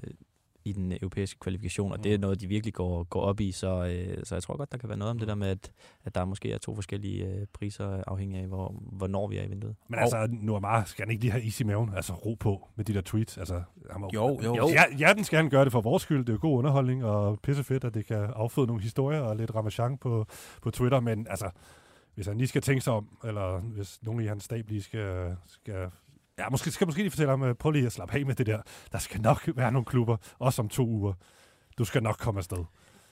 i den europæiske kvalifikation, og det er noget, de virkelig går, går op i, så, øh, så jeg tror godt, der kan være noget om det der med, at, at der måske er to forskellige øh, priser afhængig af, hvor, hvornår vi er i vinduet. Men altså, Nordmar skal han ikke lige have is i maven, altså ro på med de der tweets. Altså, han må, Jo, jo. Ja, ja, den skal han gøre det for vores skyld. Det er jo god underholdning og pissefedt, at det kan afføde nogle historier og lidt ramachan på, på Twitter. Men altså, hvis han lige skal tænke sig om, eller hvis nogen i hans stab lige skal... skal ja, måske skal måske lige fortælle ham, øh, prøv lige at slappe af med det der. Der skal nok være nogle klubber, også om to uger. Du skal nok komme afsted.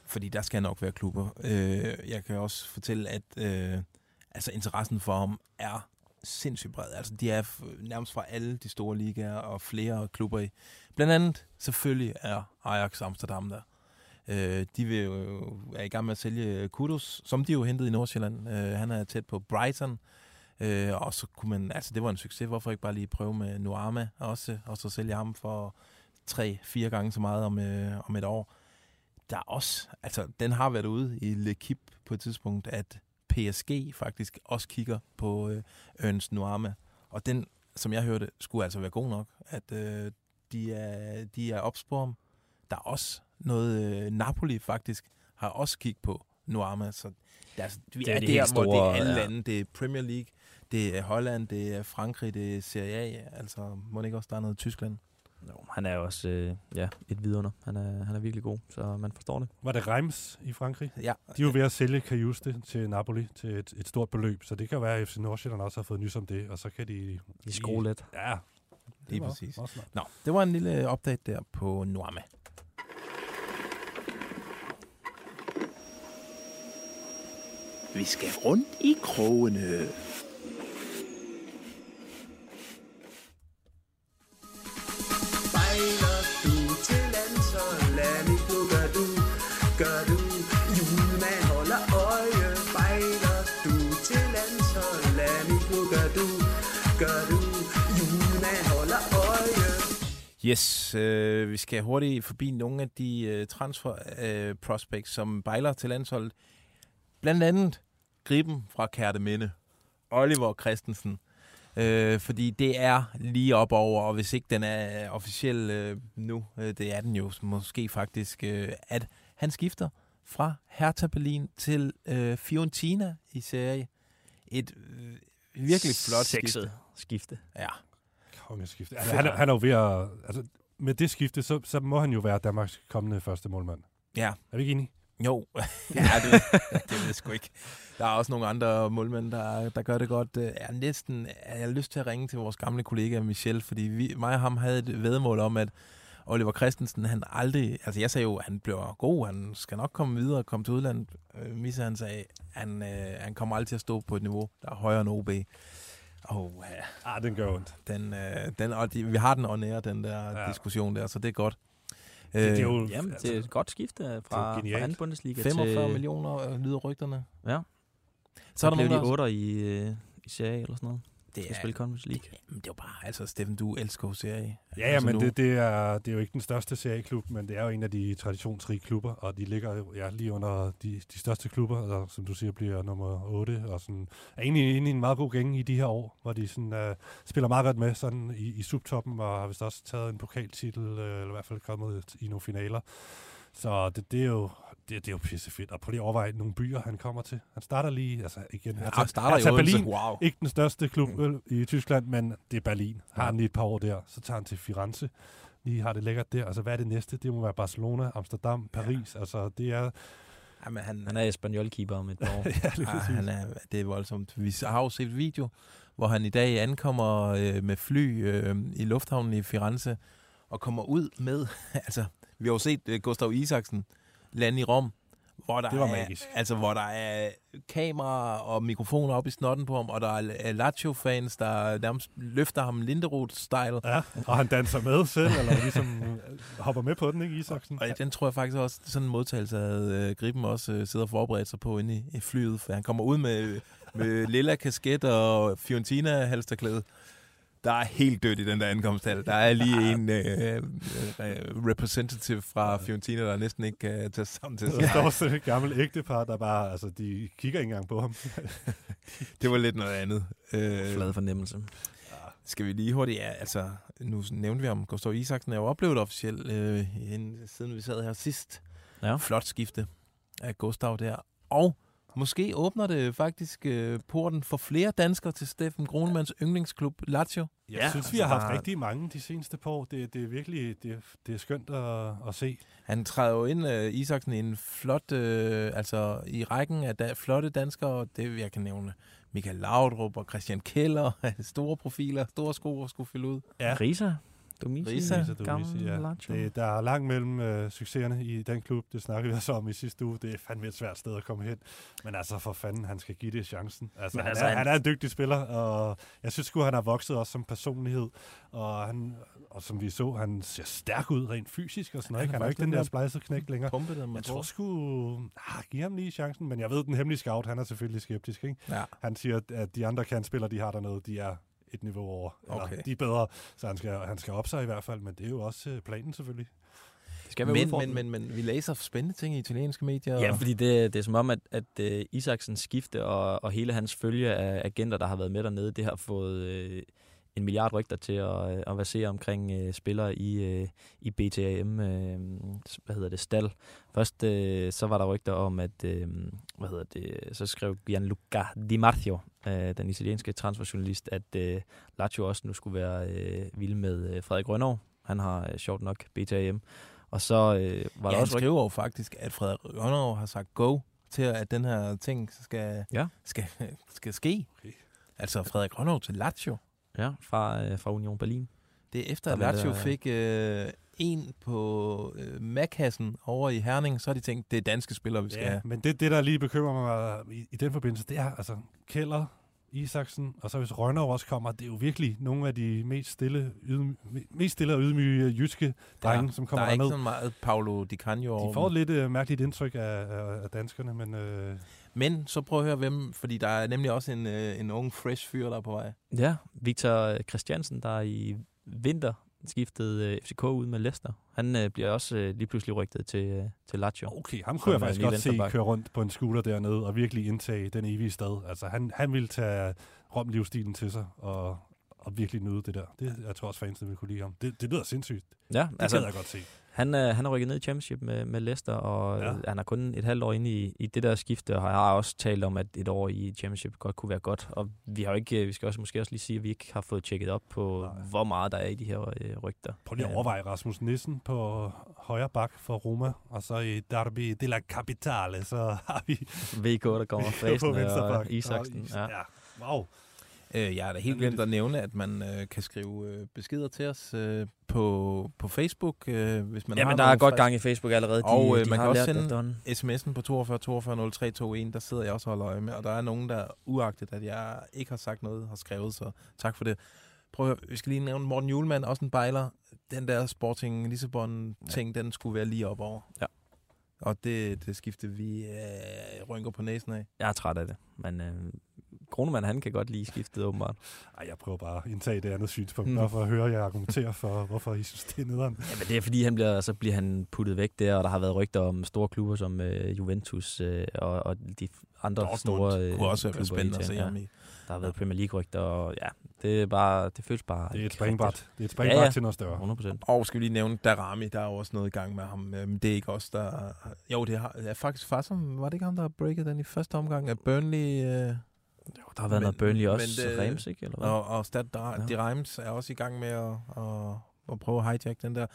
Fordi der skal nok være klubber. Øh, jeg kan også fortælle, at øh, altså interessen for ham er sindssygt bred. Altså, de er f- nærmest fra alle de store ligaer og flere klubber i. Blandt andet selvfølgelig er Ajax Amsterdam der. Øh, de vil jo, er i gang med at sælge Kudos, som de jo hentede i Nordsjælland. Øh, han er tæt på Brighton. Øh, og så kunne man, altså det var en succes, hvorfor ikke bare lige prøve med Nuama også, og så sælge ham for tre-fire gange så meget om, øh, om et år der er også, altså den har været ude i L'Equipe på et tidspunkt, at PSG faktisk også kigger på øh, Ernst Nuama. Og den, som jeg hørte, skulle altså være god nok, at øh, de er, de er ops på ham. Der er også noget øh, Napoli faktisk har også kigget på Nuama. Så det er, altså, vi Det er er, de der, helt hvor det er store, alle ja. lande. Det er Premier League, det er Holland, det er Frankrig, det er Serie A. Altså, må det ikke også der er noget Tyskland? Jo, han er også øh, ja, et vidunder. Han er, han er virkelig god, så man forstår det. Var det Reims i Frankrig? Ja. De er jo ved at sælge Kajuste til Napoli til et, et stort beløb, så det kan være, at FC Nordsjælland også har fået nys om det, og så kan de... De skrue lidt. Ja, Lige var præcis. også smart. Nå, det var en lille update der på Nuama. Vi skal rundt i krogene. Yes, øh, vi skal hurtigt forbi nogle af de øh, transfer øh, prospects, som bejler til landsholdet. Blandt andet Griben fra Kærteminde, Oliver Christensen. Øh, fordi det er lige op over, og hvis ikke den er officiel øh, nu, øh, det er den jo måske faktisk, øh, at han skifter fra Hertha Berlin til øh, Fiorentina i serie. Et øh, virkelig flot Sexet skifte. skifte. Ja. Kongeskifte. Altså, han, er- han er jo ved at... Altså, med det skifte, så, så må han jo være Danmarks kommende første målmand. Ja. Er vi ikke enige? Jo, ja, det, det ved jeg sgu ikke. Der er også nogle andre målmænd, der, der gør det godt. Øh, Jeg er næsten, jeg har lyst til at ringe til vores gamle kollega Michel, fordi vi, mig og ham havde et vedmål om, at Oliver Christensen, han aldrig, altså jeg sagde jo, at han bliver god, han skal nok komme videre og komme til udlandet. Øh, Misse, han sagde, han, øh, han kommer aldrig til at stå på et niveau, der er højere end OB. Oh, ja. Ah, den gør ondt. Den, øh, den, og de, vi har den on air, den der ja. Diskussion der, så det er godt. Det- det er jo- Øh, Jamen, det er et godt skifte fra, fra anden Bundesliga 45 til... millioner øh, lyder rygterne. Ja. Så Så er er der der nogen, de der- otter i, øh, i Serie A eller sådan noget. Det Skal er- spille Conference League. Men det er jo bare, altså Steffen, du elsker jo serie. Ja, ja altså, men nu- det, det, er, det er jo ikke den største serieklub, men det er jo en af de traditionsrige klubber, og de ligger jo ja, lige under de, de største klubber, og som du siger, bliver nummer 8, og sådan, er egentlig inde i en meget god gænge i de her år, hvor de sådan, uh, spiller meget godt med sådan i, i subtoppen, og har vist også taget en pokaltitel, uh, eller i hvert fald kommet i nogle finaler. Så det, det er jo det, det er jo pissefedt. Og prøv lige at overveje nogle byer, han kommer til. Han starter lige, altså igen, Ja, han starter i Hertha Odense. Berlin, Wow. ikke den største klub mm. i Tyskland, men det er Berlin. Har han lige et par år der, så tager han til Firenze. Lige har det lækkert der. Altså, hvad er det næste? Det må være Barcelona, Amsterdam, Paris. Ja. Altså, det er... Jamen, han, Han er Espanyol-keeper om et par år. ja, lige ah, præcis. han er, det er voldsomt. Vi har jo set video, hvor han i dag ankommer øh, med fly øh, i lufthavnen i Firenze, og kommer ud med, altså, vi har jo set øh, Gustav Isaksen lande i Rom, hvor der Det var er, magisk. Altså, hvor der er kameraer og mikrofoner op i snotten på ham, og der er øh, Lazio-fans, der nærmest løfter ham Linderoth-style. Ja, og han danser med selv, eller ligesom øh, hopper med på den, ikke, Isaksen? Og den tror jeg faktisk også, sådan en modtagelse havde øh, Griben også øh, siddet og forberedt sig på inde i, i flyet, for han kommer ud med, med lilla kasket og Fiorentina-halsterklæde. Der er helt dødt i den der ankomsthal. Der er lige en øh, øh, representative fra Fiorentina, der næsten ikke kan tage sig sammen til Der sig. står sådan et gammelt ægtepar, der bare, altså, de kigger ikke engang på ham. Det var lidt noget andet. Øh, Flad fornemmelse. Skal vi lige hurtigt, ja, altså, nu nævnte vi om Gustav Isaksen, er jo oplevet officielt, øh, siden vi sad her sidst. Ja. Flot skifte af Gustav der. Og måske åbner det faktisk øh, porten for flere danskere til Steffen Gronemanns yndlingsklub Lazio. Jeg ja, synes, vi har altså, haft der- rigtig mange de seneste par år. Det, det er virkelig det, er- det er skønt at, at se. Han træder jo ind, øh, Isaksen, i en flot, øh, altså i rækken af da, flotte danskere. Det jeg kan nævne Michael Laudrup og Christian Keller. store profiler, store sko at skulle fylde ud. Ja. Risa. Domisi. Risa. Domisi, ja. Det, der er langt mellem øh, succeserne i den klub. Det snakkede vi også om i sidste uge. Det er fandme et svært sted at komme hen. Men altså for fanden, han skal give det chancen. Altså, Men han, altså, er, han- han er en dygtig spiller, og jeg synes sgu, han har vokset også som personlighed. Og, han, og som vi så, han ser stærk ud rent fysisk og sådan noget. Han ikke? Han er ikke den der lidt splejset knæk længere. Pumpet, man Jeg tror. sgu... Ah, giv ham lige chancen, men jeg ved, den hemmelige scout, han er selvfølgelig skeptisk. Ikke? Ja. Han siger, at de andre kandspillere, de har dernede, de er et niveau over. Eller, Okay. De er bedre, så han skal, han skal op sig i hvert fald, men det er jo også øh, planen selvfølgelig. Det skal være Men, men, men, men vi læser spændende ting i italienske medier. Ja, fordi det, det er som om, at, at uh, Isaksens skifte og, og hele hans følge af agenter, der har været med dernede, det har fået uh, en milliard rygter til at, øh, at versere omkring øh, spillere i, øh, i BTAM, øh, hvad hedder det, stald. Først øh, så var der rygter om, at, øh, hvad hedder det, så skrev Gianluca Di Marzio, øh, den italienske transferjournalist, at øh, Lazio også nu skulle være øh, vild med øh, Frederik Rønnow. Han har øh, sjovt nok BTAM. Og så øh, var Ja, der også skriver jo faktisk, at Frederik Rønnow har sagt go til, at den her ting skal, Ja. skal, skal ske. Okay. Altså Frederik Rønnow til Lazio. Ja, fra, øh, fra Union Berlin. Det er efter, at Lazio der- fik øh, en på øh, Mac-kassen over i Herning, så har de tænkt, det er danske spillere, vi skal Ja, have. men det, det, der lige bekymrer mig i, i den forbindelse, det er altså Keller, Isaksen, og så hvis Rønner også kommer, det er jo virkelig nogle af de mest stille, ydmy, mest stille og ydmyge jyske drenge, Ja, som kommer der er ikke derned. så meget Paolo Di Canio De får et lidt uh, mærkeligt indtryk af, af, af danskerne, men øh, Men så prøv at høre hvem, fordi der er nemlig også en, øh, en ung, fresh fyr, der er på vej. Ja, Victor Christiansen, der i vinter skiftede øh, FCK ud med Leicester. Han øh, bliver også øh, lige pludselig rygtet til, øh, til Lazio. okay, ham kunne jeg øh, faktisk godt se køre rundt på en scooter dernede og virkelig indtage den evige stad. Altså han, han ville tage romlivsstilen til sig og, og virkelig nyde det der. Det, jeg tror også fansene vil kunne lide ham. Det, det lyder sindssygt. Ja, Det altså, kan jeg godt se. Han, øh, han er rykket ned i Championship med, med Leicester, og Ja. ja. han er kun et halvt år inde i, i det der skifte, og har også talt om, at et år i Championship godt kunne være godt. Og vi har ikke, øh, vi skal også måske også lige sige, at vi ikke har fået tjekket op på, Nej. hvor meget der er i de her øh, rygter. Prøv lige at Øh, overveje Rasmus Nissen på højre bak for Roma, og så i Derby de la Capitale, så har vi VK, der kommer venstre og. Isaksen. Og Is- Ja. ja. Wow. Øh, jeg har da helt glemt at nævne, at man øh, kan skrive øh, beskeder til os øh, på, på Facebook, øh, hvis man har Jamen, der er godt gang i Facebook allerede. De, Og øh, de man har kan også sende sms'en på 42 42 03 21, der sidder jeg også og holder øje med, og der er nogen, der uagtet, at jeg ikke har sagt noget, har skrevet, så tak for det. Prøv at høre, vi skal lige nævne Morten Julemand, også en bejler. Den der Sporting Lissabon-ting, ja. den skulle være lige op over. Ja. Og det, det skifte vi øh, rynker på næsen af. Jeg er træt af det, men øh, Kronemann, han kan godt lige skiftet åbenbart. Ej, jeg prøver bare at indtage det andet synspunkt, Mm. for at høre jer argumentere for, hvorfor I synes, det er nederen. Jamen, det er fordi, han bliver, så bliver han puttet væk der, og der har været rygter om store klubber som øh, Juventus øh, og, og de andre Dortmund store øh, kunne også være spændende at se ham ja. i. Der har været Premier League-rygter, og ja, det er bare, det føles bare Det er et springbræt. Det er et springbræt ja, ja. til noget større. 100 procent. Og skal vi lige nævne Darami, der er jo også noget i gang med ham. Øhm, det er ikke os, der... Jo, det har, er faktisk Fassum. Var det ikke ham, der har breaket den i første omgang? Af Burnley... Øh, Der har været noget Burnley også, det- Reims, ikke? Eller hvad? Og, og Stad Ja. ja. de Reims er også i gang med at, at, at prøve at hijack den der.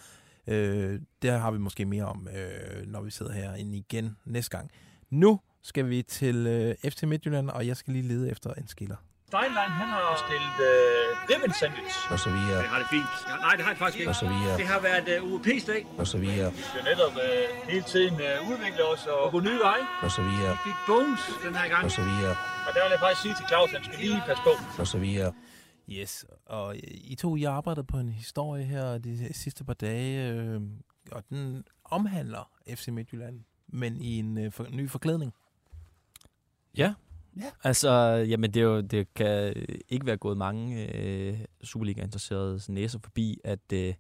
Øh, der har vi måske mere om, øh, når vi sidder herinde igen næste gang. Nu skal vi til øh, FC Midtjylland, og jeg skal lige lede efter en skiller. Steinlein, han har stillet øh, ribbon sandwich. Og så videre. Det har det fint. Ja, nej, det har det faktisk ikke. Og så videre. Det har været øh, UEP's dag. Og så videre. Vi skal netop øh, hele tiden øh, udvikle os og gå nye veje. Og så videre. Vi fik bones den her gang. Og så videre. Og der vil jeg faktisk sige til Claus, at han skal lige passe på. Og så videre. Yes, og I to, I har arbejdet på en historie her de sidste par dage, øh, og den omhandler FC Midtjylland, men i en øh, for, ny forklædning. Ja. Ja. Altså, jamen det, er jo, det kan ikke være gået mange øh, Superliga-interesserede næser forbi, at, øh,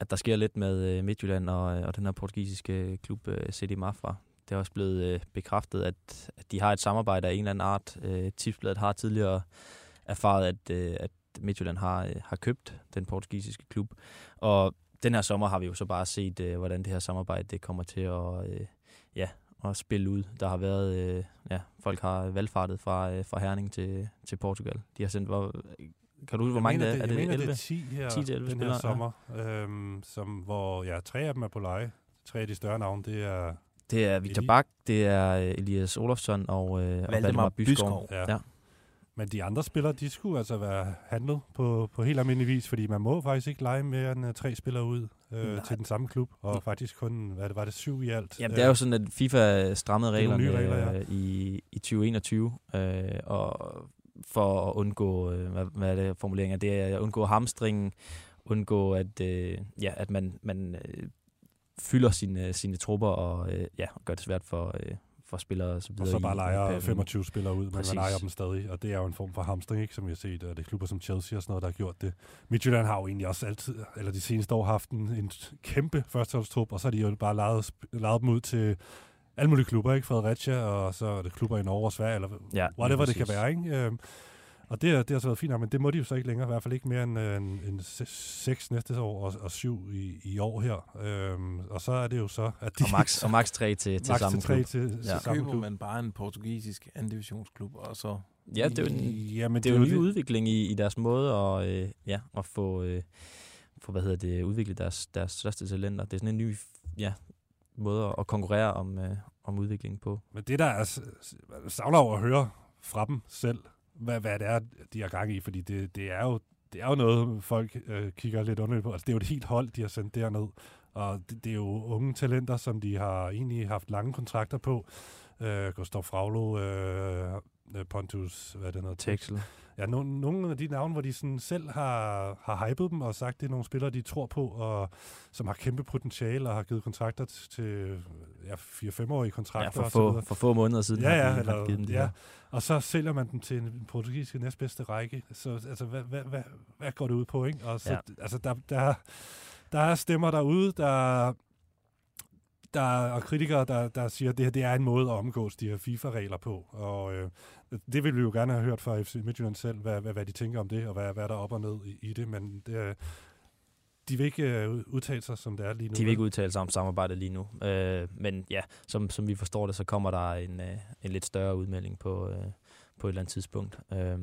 at der sker lidt med øh, Midtjylland og, og den her portugisiske klub øh, CD Mafra. Det er også blevet øh, bekræftet, at, at de har et samarbejde af en eller anden art. Øh, Tipsbladet har tidligere erfaret, at, øh, at Midtjylland har, øh, har købt den portugisiske klub. Og den her sommer har vi jo så bare set, øh, hvordan det her samarbejde det kommer til at, øh, ja, at spille ud. Der har været, øh, ja, folk har valgfartet fra, øh, fra Herning til, til Portugal. De har sendt, hvor, kan du huske, hvor mange det er? Er det mener, 11? det er 10 her, 10 til 11 den spillere, her sommer, øhm, som, hvor ja, tre af dem er på leje. Tre af de større navne, det er... Det er Victor Eli- Bak, det er øh, Elias Olofsson og, øh, og Valdemar Byskov. Ja. Ja. ja. Men de andre spillere, de skulle altså være handlet på, på helt almindelig vis, fordi man må faktisk ikke lege mere end uh, tre spillere ud øh, til den samme klub, og faktisk kun, hvad det, var det syv i alt? Jamen, det er jo sådan, at FIFA strammede er reglerne nye regler, ja. øh, i, i 2021, øh, og for at undgå, øh, hvad, hvad er det formuleringen er, det er at undgå hamstringen, undgå at, øh, ja, at man, man øh, fylder sine, sine trupper og øh, ja, gør det svært for, øh, for spillere og så videre. Og så bare leger perioden. 25 spillere ud, men Præcis. man leger dem stadig, og det er jo en form for hamstring, ikke, som vi har set, og det er klubber som Chelsea og sådan noget, der har gjort det. Midtjylland har jo egentlig også altid, eller de seneste år, haft en, en kæmpe førsteholdstrup, og så har de jo bare lejet, lejet dem ud til alle mulige klubber, ikke? Fredericia, og så er det klubber i Norge og Sverige, eller Ja, whatever det kan være, ikke? Og det, er- det har så været fint, men det må de jo så ikke længere, i hvert fald ikke mere end, øh, end, end se- seks næste år og, og syv i, i år her. Øhm, og så er det jo så, at de... Og max, og max 3 til, til Max samme klub. til, til Så samme køber klub. man bare en portugisisk anden divisionsklub, og så... Ja, det er jo en, Jamen, det er jo en ny det. udvikling i, i deres måde at, øh, ja, at få, øh, få hvad hedder det, udviklet deres, deres største talenter. Det er sådan en ny ja, måde at konkurrere om, øh, om udviklingen på. Men det der er, savner over at høre fra dem selv, hvad, hvad det er, de har gang i, fordi det, det er jo det er jo noget, folk øh, kigger lidt underligt på. Altså, det er jo et helt hold, de har sendt derned. Og det, det er jo unge talenter, som de har egentlig haft lange kontrakter på. Øh, Gustav Fraglo, øh, Pontus, hvad er det noget? Texel. Ja, nogle, nogle af de navne, hvor de sådan selv har, har hypet dem og sagt, det er nogle spillere, de tror på, og som har kæmpe potentiale og har givet kontrakter til ja, 4-5-årige kontrakter. Ja, for få, for få måneder siden ja, har ja, de- eller, givet dem de ja. her. Og så sælger man dem til en portugisisk næstbedste række. Så altså, hvad, hvad, hvad, hvad går det ud på, ikke? Og så, Ja. altså, der, der, der er stemmer derude, der, der er kritikere, der, der siger, at det her det er en måde at omgås de her FIFA-regler på. Og øh, det vil vi jo gerne have hørt fra FC Midtjylland selv, hvad, hvad, hvad de tænker om det, og hvad, hvad der er op og ned i, i det. Men det, er- de vil ikke øh, udtale sig, som det er lige nu. De vil ikke udtale sig om samarbejdet lige nu. Øh, men ja, som, som vi forstår det, så kommer der en, øh, en lidt større udmelding på, øh, på et eller andet tidspunkt. Øh,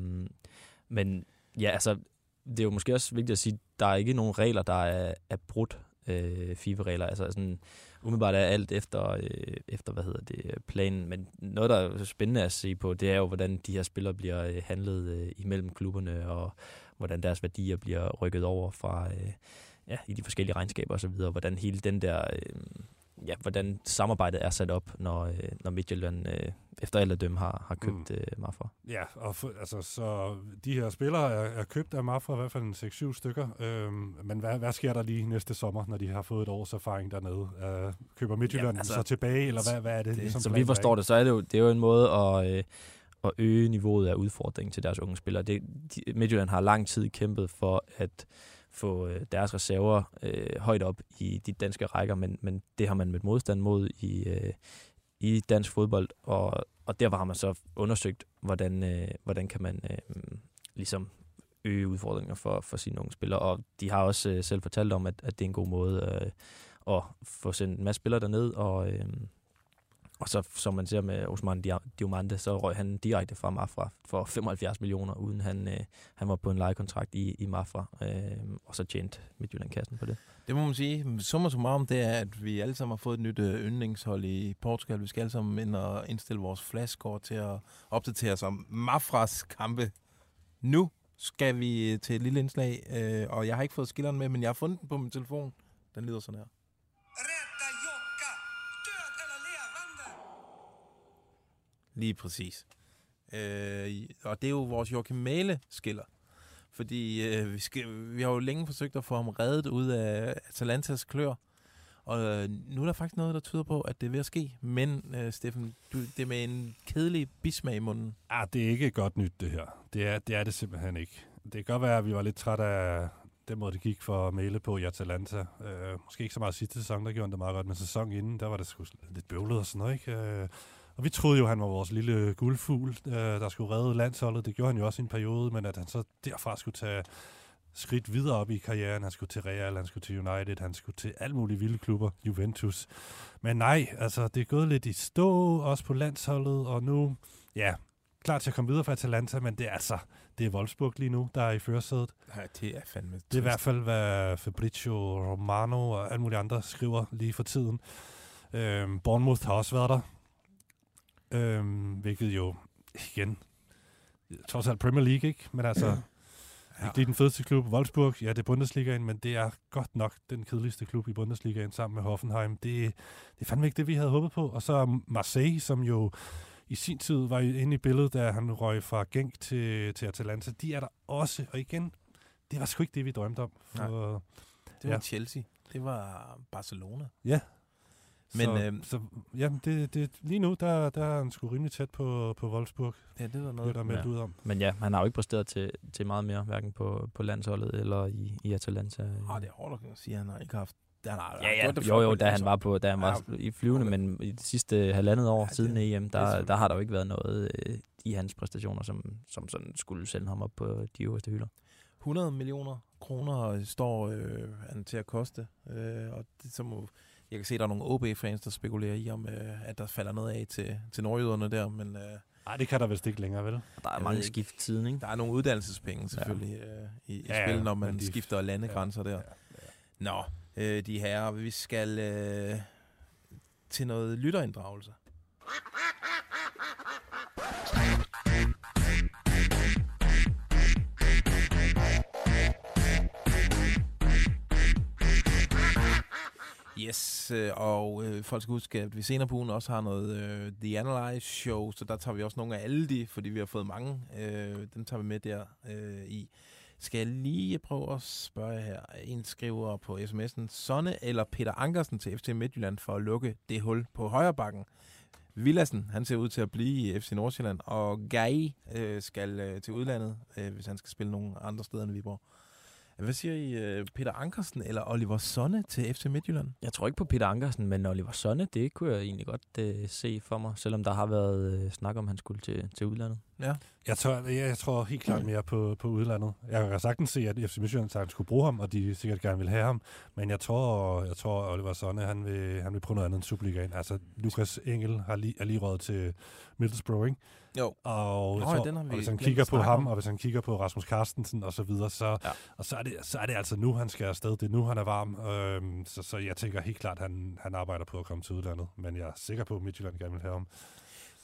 men ja, altså, det er jo måske også vigtigt at sige, der er ikke nogen regler, der er, er brudt øh, FIFA-regler. Altså sådan, umiddelbart er alt efter, øh, efter, hvad hedder det, øh, planen. Men noget, der er spændende at se på, det er jo, hvordan de her spillere bliver øh, handlet øh, imellem klubberne, og hvordan deres værdier bliver rykket over fra, øh, ja, i de forskellige regnskaber osv., hvordan hele den der, øh, ja, hvordan samarbejdet er sat op, når, øh, når Midtjylland øh, efter alle dømme har, har købt mm. øh, Mafra. Ja, og for, altså, så de her spillere er, er købt af Mafra, i hvert fald en 6-7 stykker. Øhm, men hvad, hvad sker der lige næste sommer, når de har fået et års erfaring dernede? Øh, køber Midtjylland ja, altså, så tilbage, eller hvad, hvad er det? det ligesom som vi forstår det, så er det jo, det er jo en måde at, øh, at øge niveauet af udfordringen til deres unge spillere. Det, de, Midtjylland har lang tid kæmpet for at få øh, deres reserver øh, højt op i de danske rækker, men, men det har man mødt modstand mod i, øh, i dansk fodbold, og, og der har man så undersøgt, hvordan, øh, hvordan kan man øh, ligesom øge udfordringer for, for sine unge spillere, og de har også øh, selv fortalt om, at, at det er en god måde øh, at få sendt en masse spillere derned, og, øh, og så som man ser med Osman Diomande, så røg han direkte fra Mafra for 75 millioner, uden han, øh, han var på en lejekontrakt i, i Mafra, øh, og så tjente Midtjylland kassen på det. Det må man sige. Summa summarum, det er, at vi alle sammen har fået et nyt øh, yndlingshold i Portugal. Vi skal alle sammen ind og indstille vores flashscore til at opdatere os om Mafras kampe. Nu skal vi øh, til et lille indslag, øh, og jeg har ikke fået skilleren med, men jeg har fundet den på min telefon. Den lyder sådan her. Lige præcis. Øh, og det er jo vores Joachim Mæle skiller. Fordi øh, vi, skal, vi har jo længe forsøgt at få ham reddet ud af Atalantas klør. Og øh, nu er der faktisk noget, der tyder på, at det er ved at ske. Men, øh, Steffen, du, det er med en kedelig bismag i munden. Ah, det er ikke godt nyt, det her. Det er det, er det simpelthen ikke. Det kan godt være, at vi var lidt trætte af den måde, det gik for at male på i Atalanta. Øh, måske ikke så meget sidste sæson, der gjorde han det meget godt, men sæson inden, der var det sgu lidt bøvlet og sådan noget, ikke? Øh, og vi troede jo, han var vores lille guldfugl, øh, der skulle redde landsholdet. Det gjorde han jo også i en periode, men at han så derfra skulle tage skridt videre op i karrieren. Han skulle til Real, han skulle til United, han skulle til alle mulige vilde klubber, Juventus. Men nej, altså det er gået lidt i stå, også på landsholdet, og nu, ja, klar til at komme videre fra Atalanta, men det er altså, det er Wolfsburg lige nu, der er i førersædet. Ja, det er fandme Det er i hvert fald, hvad Fabrizio Romano og alle mulige andre skriver lige for tiden. Øhm, Bournemouth har også været der, øhm, hvilket jo, igen, trods alt Premier League, ikke? Men altså, ja. ikke lige den fedeste klub. Wolfsburg, ja, det er Bundesligaen, men det er godt nok den kedeligste klub i Bundesligaen sammen med Hoffenheim. Det, det er fandme ikke det, vi havde håbet på. Og så Marseille, som jo i sin tid var inde i billedet, da han røg fra Genk til, til Atalanta. De er der også, og igen, det var sgu ikke det, vi drømte om. For, Det var ja. Chelsea. Det var Barcelona. Ja. Men, så, øhm, så jamen, det, det, lige nu, der, der er han sgu rimelig tæt på, på Wolfsburg. Ja, det er der Det er noget. der meldt ud om. Men ja, han har jo ikke præsteret til, til meget mere, hverken på, på landsholdet eller i, i Atalanta. Ah, det er hårdt at sige, at han har ikke haft... Han har, Ja, ja, det jo, jo, da han landsholdet. var, på, da han var i flyvende, men i det sidste halvandet år ja, siden EM, der, der har der jo ikke været noget øh, i hans præstationer, som, som sådan skulle sende ham op på de øverste hylder. 100 millioner kroner står øh, han til at koste. Øh, og det, så må, jeg kan se, at der er nogle OB-fans, der spekulerer i, om øh, at der falder noget af til, til nordjyderne der. Men, øh, Nej, det kan der vist ikke længere, vel? Der er Jeg mange skift tiden, ikke? Der er nogle uddannelsespenge selvfølgelig ja. øh, i, i Ja, spil, ja, når man de- skifter landegrænser der. Nå, øh, de her, vi skal øh, til noget lytterinddragelse. Yes, øh, og øh, folk skal huske, at vi senere på ugen også har noget øh, The Analyze Show, så der tager vi også nogle af alle de, fordi vi har fået mange. Øh, dem tager vi med der øh, i. Skal jeg lige prøve at spørge her. En skriver på sms'en, Sonne eller Peter Ankersen til FC Midtjylland for at lukke det hul på højre bakken. Villassen, han ser ud til at blive i FC Nordsjælland, og Gai øh, skal øh, til udlandet, øh, hvis han skal spille nogle andre steder end Viborg. Hvad siger I, øh, Peter Ankersen eller Oliver Sonne til FC Midtjylland? Jeg tror ikke på Peter Ankersen, men Oliver Sonne, det kunne jeg egentlig godt øh, se for mig, selvom der har været øh, snak om, at han skulle til, til udlandet. Ja. Jeg tror, jeg, jeg tror helt klart mere på, på udlandet. Jeg kan sagtens se, at FC Midtjylland sagtens skulle bruge ham, og de sikkert gerne vil have ham. Men jeg tror, jeg tror Oliver Sonne, han vil, han vil prøve noget andet end Superligaen. Altså, Lukas Engel har lige, er lige råd til Middlesbrough, ikke? Jo. Og, Nå, tror, den har og vi hvis han kigger på ham, om. og hvis han kigger på Rasmus Carstensen og så videre, så, ja. og så, er det, så er det altså nu, han skal afsted. Det er nu, han er varm. Øhm, så, så jeg tænker helt klart, han, han arbejder på at komme til udlandet. Men jeg er sikker på, at Midtjylland gerne vil have ham.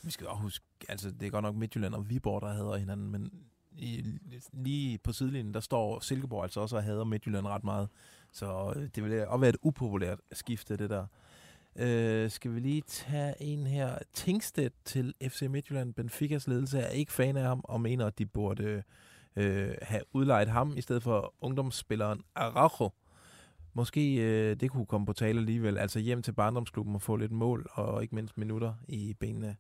Vi skal også huske, altså det er godt nok Midtjylland og Viborg, der hader hinanden, men i, lige på sidelinjen, der står Silkeborg altså også og hader Midtjylland ret meget. Så øh, det vil også være et upopulært skifte, det der. Øh, skal vi lige tage en her. Tingstedt til FC Midtjylland. Benficas ledelse er ikke fan af ham og mener, at de burde øh, have udlejet ham i stedet for ungdomsspilleren Araujo. Måske øh, det kunne komme på tale alligevel. Altså hjem til barndomsklubben og få lidt mål og ikke mindst minutter i benene.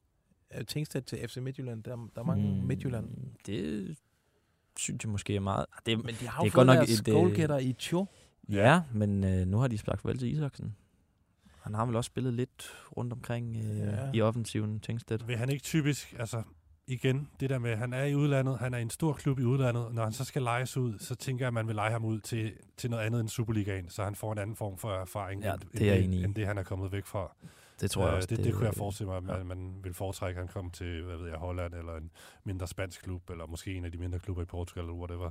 Øh, Tingstedt til FC Midtjylland. Der, der er mange mm. Midtjylland. Det synes jeg måske er meget... Ah, Det, Men de har jo det fået godt nok deres øh, goalgetter i Tjo. Ja, men øh, nu har de sagt farvel til Isaksen. Han har vel også spillet lidt rundt omkring øh, Ja. i offensiven, Tingstedt. Vil han ikke typisk, altså igen, det der med, at han er i udlandet, han er i en stor klub i udlandet, når han så skal lejes ud, så tænker jeg, at man vil lege ham ud til, til noget andet end Superligaen, så han får en anden form for erfaring, Ja, end, det er end, i. end det, han er kommet væk fra. Det tror jeg Øh, også, Det, det, det- kunne jeg forestille mig, at man, man vil foretrække, at han kom til, hvad ved jeg, Holland, eller en mindre spansk klub, eller måske en af de mindre klubber i Portugal, eller whatever.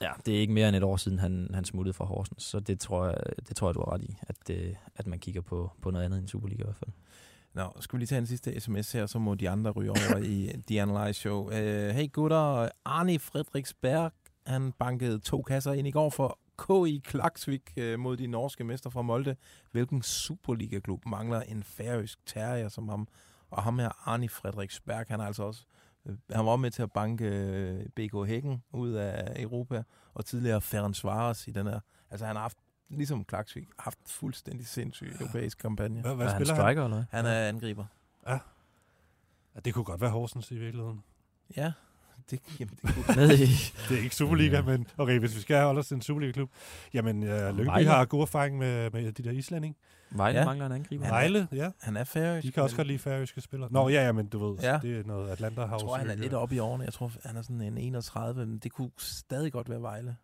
Ja, det er ikke mere end et år siden, han, han smuttede fra Horsens, så det tror jeg, det tror jeg du har ret i, at, øh, at man kigger på, på noget andet end Superliga i hvert fald. Nå, skal vi lige tage en sidste sms her, så må de andre ryge over i The Analyze Show. Uh, hey gutter, Arne Fredriksberg, han bankede to kasser ind i går for KI Klaksvik uh, mod de norske mester fra Molde. Hvilken Superliga-klub mangler en færøsk terrier som ham? Og ham her, Arne Fredriksberg, han er altså også øh, han var med til at banke øh, BK Hækken ud af Europa, og tidligere Ferencvaros i den her. Altså han har haft, ligesom Klaksvik, haft fuldstændig sindssyg europæisk kampagne. Hvad, hvad Er han spiller han? striker eller? Han er angriber. Ja. ja. Det kunne godt være Horsens i virkeligheden. Ja, det, jamen, det kunne det er ikke Superliga, men okay, hvis vi skal holde os til en Superliga-klub. Jamen, uh, Lyngby Vejle. har god erfaring med, med de der islænding. Vejle mangler en angriber. Han er- Vejle, ja. Han er færøsk. De kan også men- godt lide færøske spillere. Nå, ja, ja, men du ved, Ja. ja. det er noget Atlanta har Jeg tror, han er lidt oppe i årene. Jeg tror, han er sådan en 31, men det kunne stadig godt være Vejle.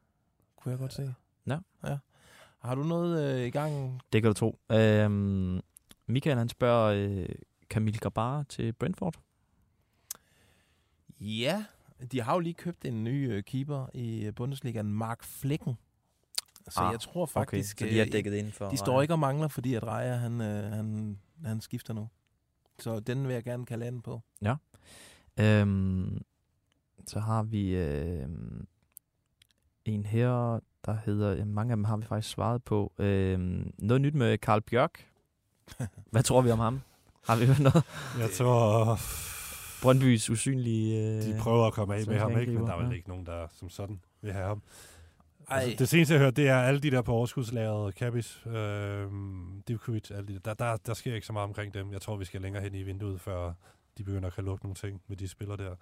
Kunne jeg godt se. Ja. ja. Har du noget øh, i gang? Det kan du tro. Øhm, Michael han spørger øh, Camille Gabara til Brentford. Ja, de har jo lige købt en ny øh, keeper i øh, Bundesligaen, Mark Flicken. Så Ah, jeg tror okay. faktisk... Så de er øh, dækket ind for De står ikke og mangler, fordi at Raja, han, han, han skifter nu. Så den vil jeg gerne kalde anden på. Ja. Øhm, så har vi øh, en her, der hedder, mange af dem har vi faktisk svaret på. Øh, noget nyt med Karl Bjørk. Hvad tror vi om ham? Har vi hørt noget? Jeg tror... Brøndbys usynlige... Øh, De prøver at komme af med ham, ikke? Men der er vel ja. ikke nogen, der som sådan vil have ham. Ej. Altså, det seneste, jeg har hørt, det er alle de der på overskudslageret, Kabis, øh, Divkovic, alle de der. Der, der sker ikke så meget omkring dem. Jeg tror, vi skal længere hen i vinduet, før de begynder at kan lukke nogle ting med de spillere der.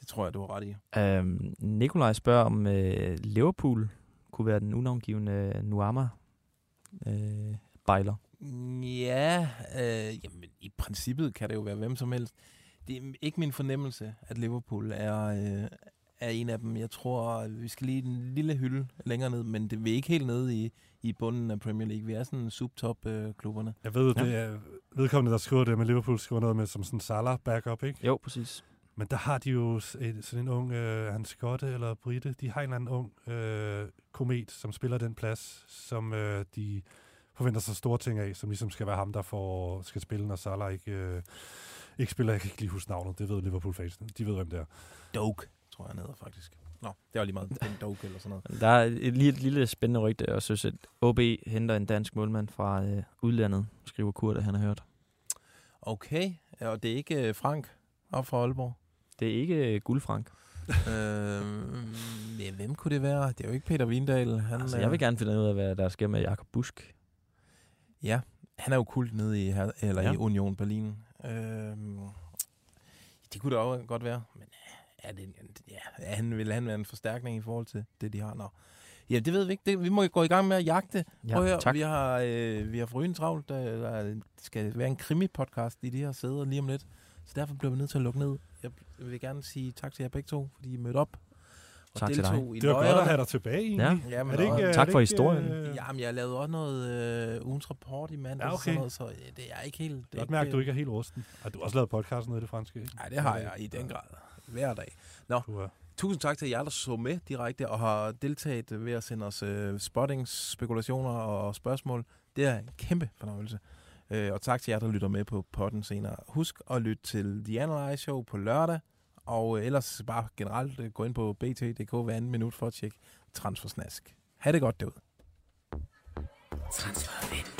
Det tror jeg, du har ret i. Øhm, Nikolaj spørger, om øh, Liverpool kunne være den unavngivende Nuama øh, bejler. Ja, øh, jamen, i princippet kan det jo være hvem som helst. Det er ikke min fornemmelse, at Liverpool er, øh, er en af dem. Jeg tror, vi skal lige en lille hylde længere ned, men det, vi er ikke helt nede i, i bunden af Premier League. Vi er sådan subtop-klubberne. Jeg ved, ja. det er vedkommende, der skriver det med Liverpool, skriver noget med som sådan Salah backup, ikke? Jo, præcis. Men der har de jo et, sådan en ung, øh, han skotte eller britte, de har en eller anden ung øh, komet, som spiller den plads, som øh, de forventer sig store ting af, som ligesom skal være ham, der får, skal spille, når Salah ikke, øh, ikke spiller. Jeg kan ikke lige huske navnet, det ved Liverpool-fansene. De ved, hvem det er. Doke, tror jeg, han hedder faktisk. Nå, det var lige meget. En Doke eller sådan noget. Der er et lille, lille spændende rygte, og jeg synes, at OB henter en dansk målmand fra øh, udlandet, skriver Kurt, at han har hørt. Okay, og det er ikke øh, Frank op fra Aalborg? Det er ikke øh, Guldfrank. øh, ja, hvem kunne det være? Det er jo ikke Peter Vindal. Han, Altså, jeg vil gerne finde ud af, hvad der sker med Jakob Busk. Ja, han er jo kult nede i, her, eller. Ja. i Union Berlin. Øhm, det kunne det også godt være, men øh, er det, ja, er han, vil han være en forstærkning i forhold til det, de har? Nå. Ja, det ved vi ikke. Det, vi må gå i gang med at jagte. Ja, Prøv at høre. Vi har, øh, vi har forrygende travlt. Der, der skal være en krimi-podcast i de her sæder lige om lidt. Så derfor bliver vi nødt til at lukke ned. Jeg vil gerne sige tak til jer begge to, fordi I mødte op. Og Tak til dig. deltog i Det var godt løjerne. at have dig tilbage, egentlig. Ja, men Er det ikke, og- er Tak det for ikke, historien. øh, Jamen, jeg lavede også noget øh, ugens rapport i mandag, Ja, okay. sådan noget, så øh, det er ikke helt... Det er Godt mærke, at du ikke er helt rusten. Og du har også lavet podcast nede i det franske, ikke? Nej, det har jeg i den grad. Hver dag. Nå, Du er. tusind tak til jer, der så med direkte og har deltaget ved at sende os øh, spottings, spekulationer og spørgsmål. Det er en kæmpe fornøjelse. Øh, og tak til jer, der lytter med på podden senere. Husk at lytte til The Analyze Show på lørdag. Og øh, ellers bare generelt øh, gå ind på bt.dk hver anden minut for at tjekke transfersnask. Ha' det godt derude. Transfervindue.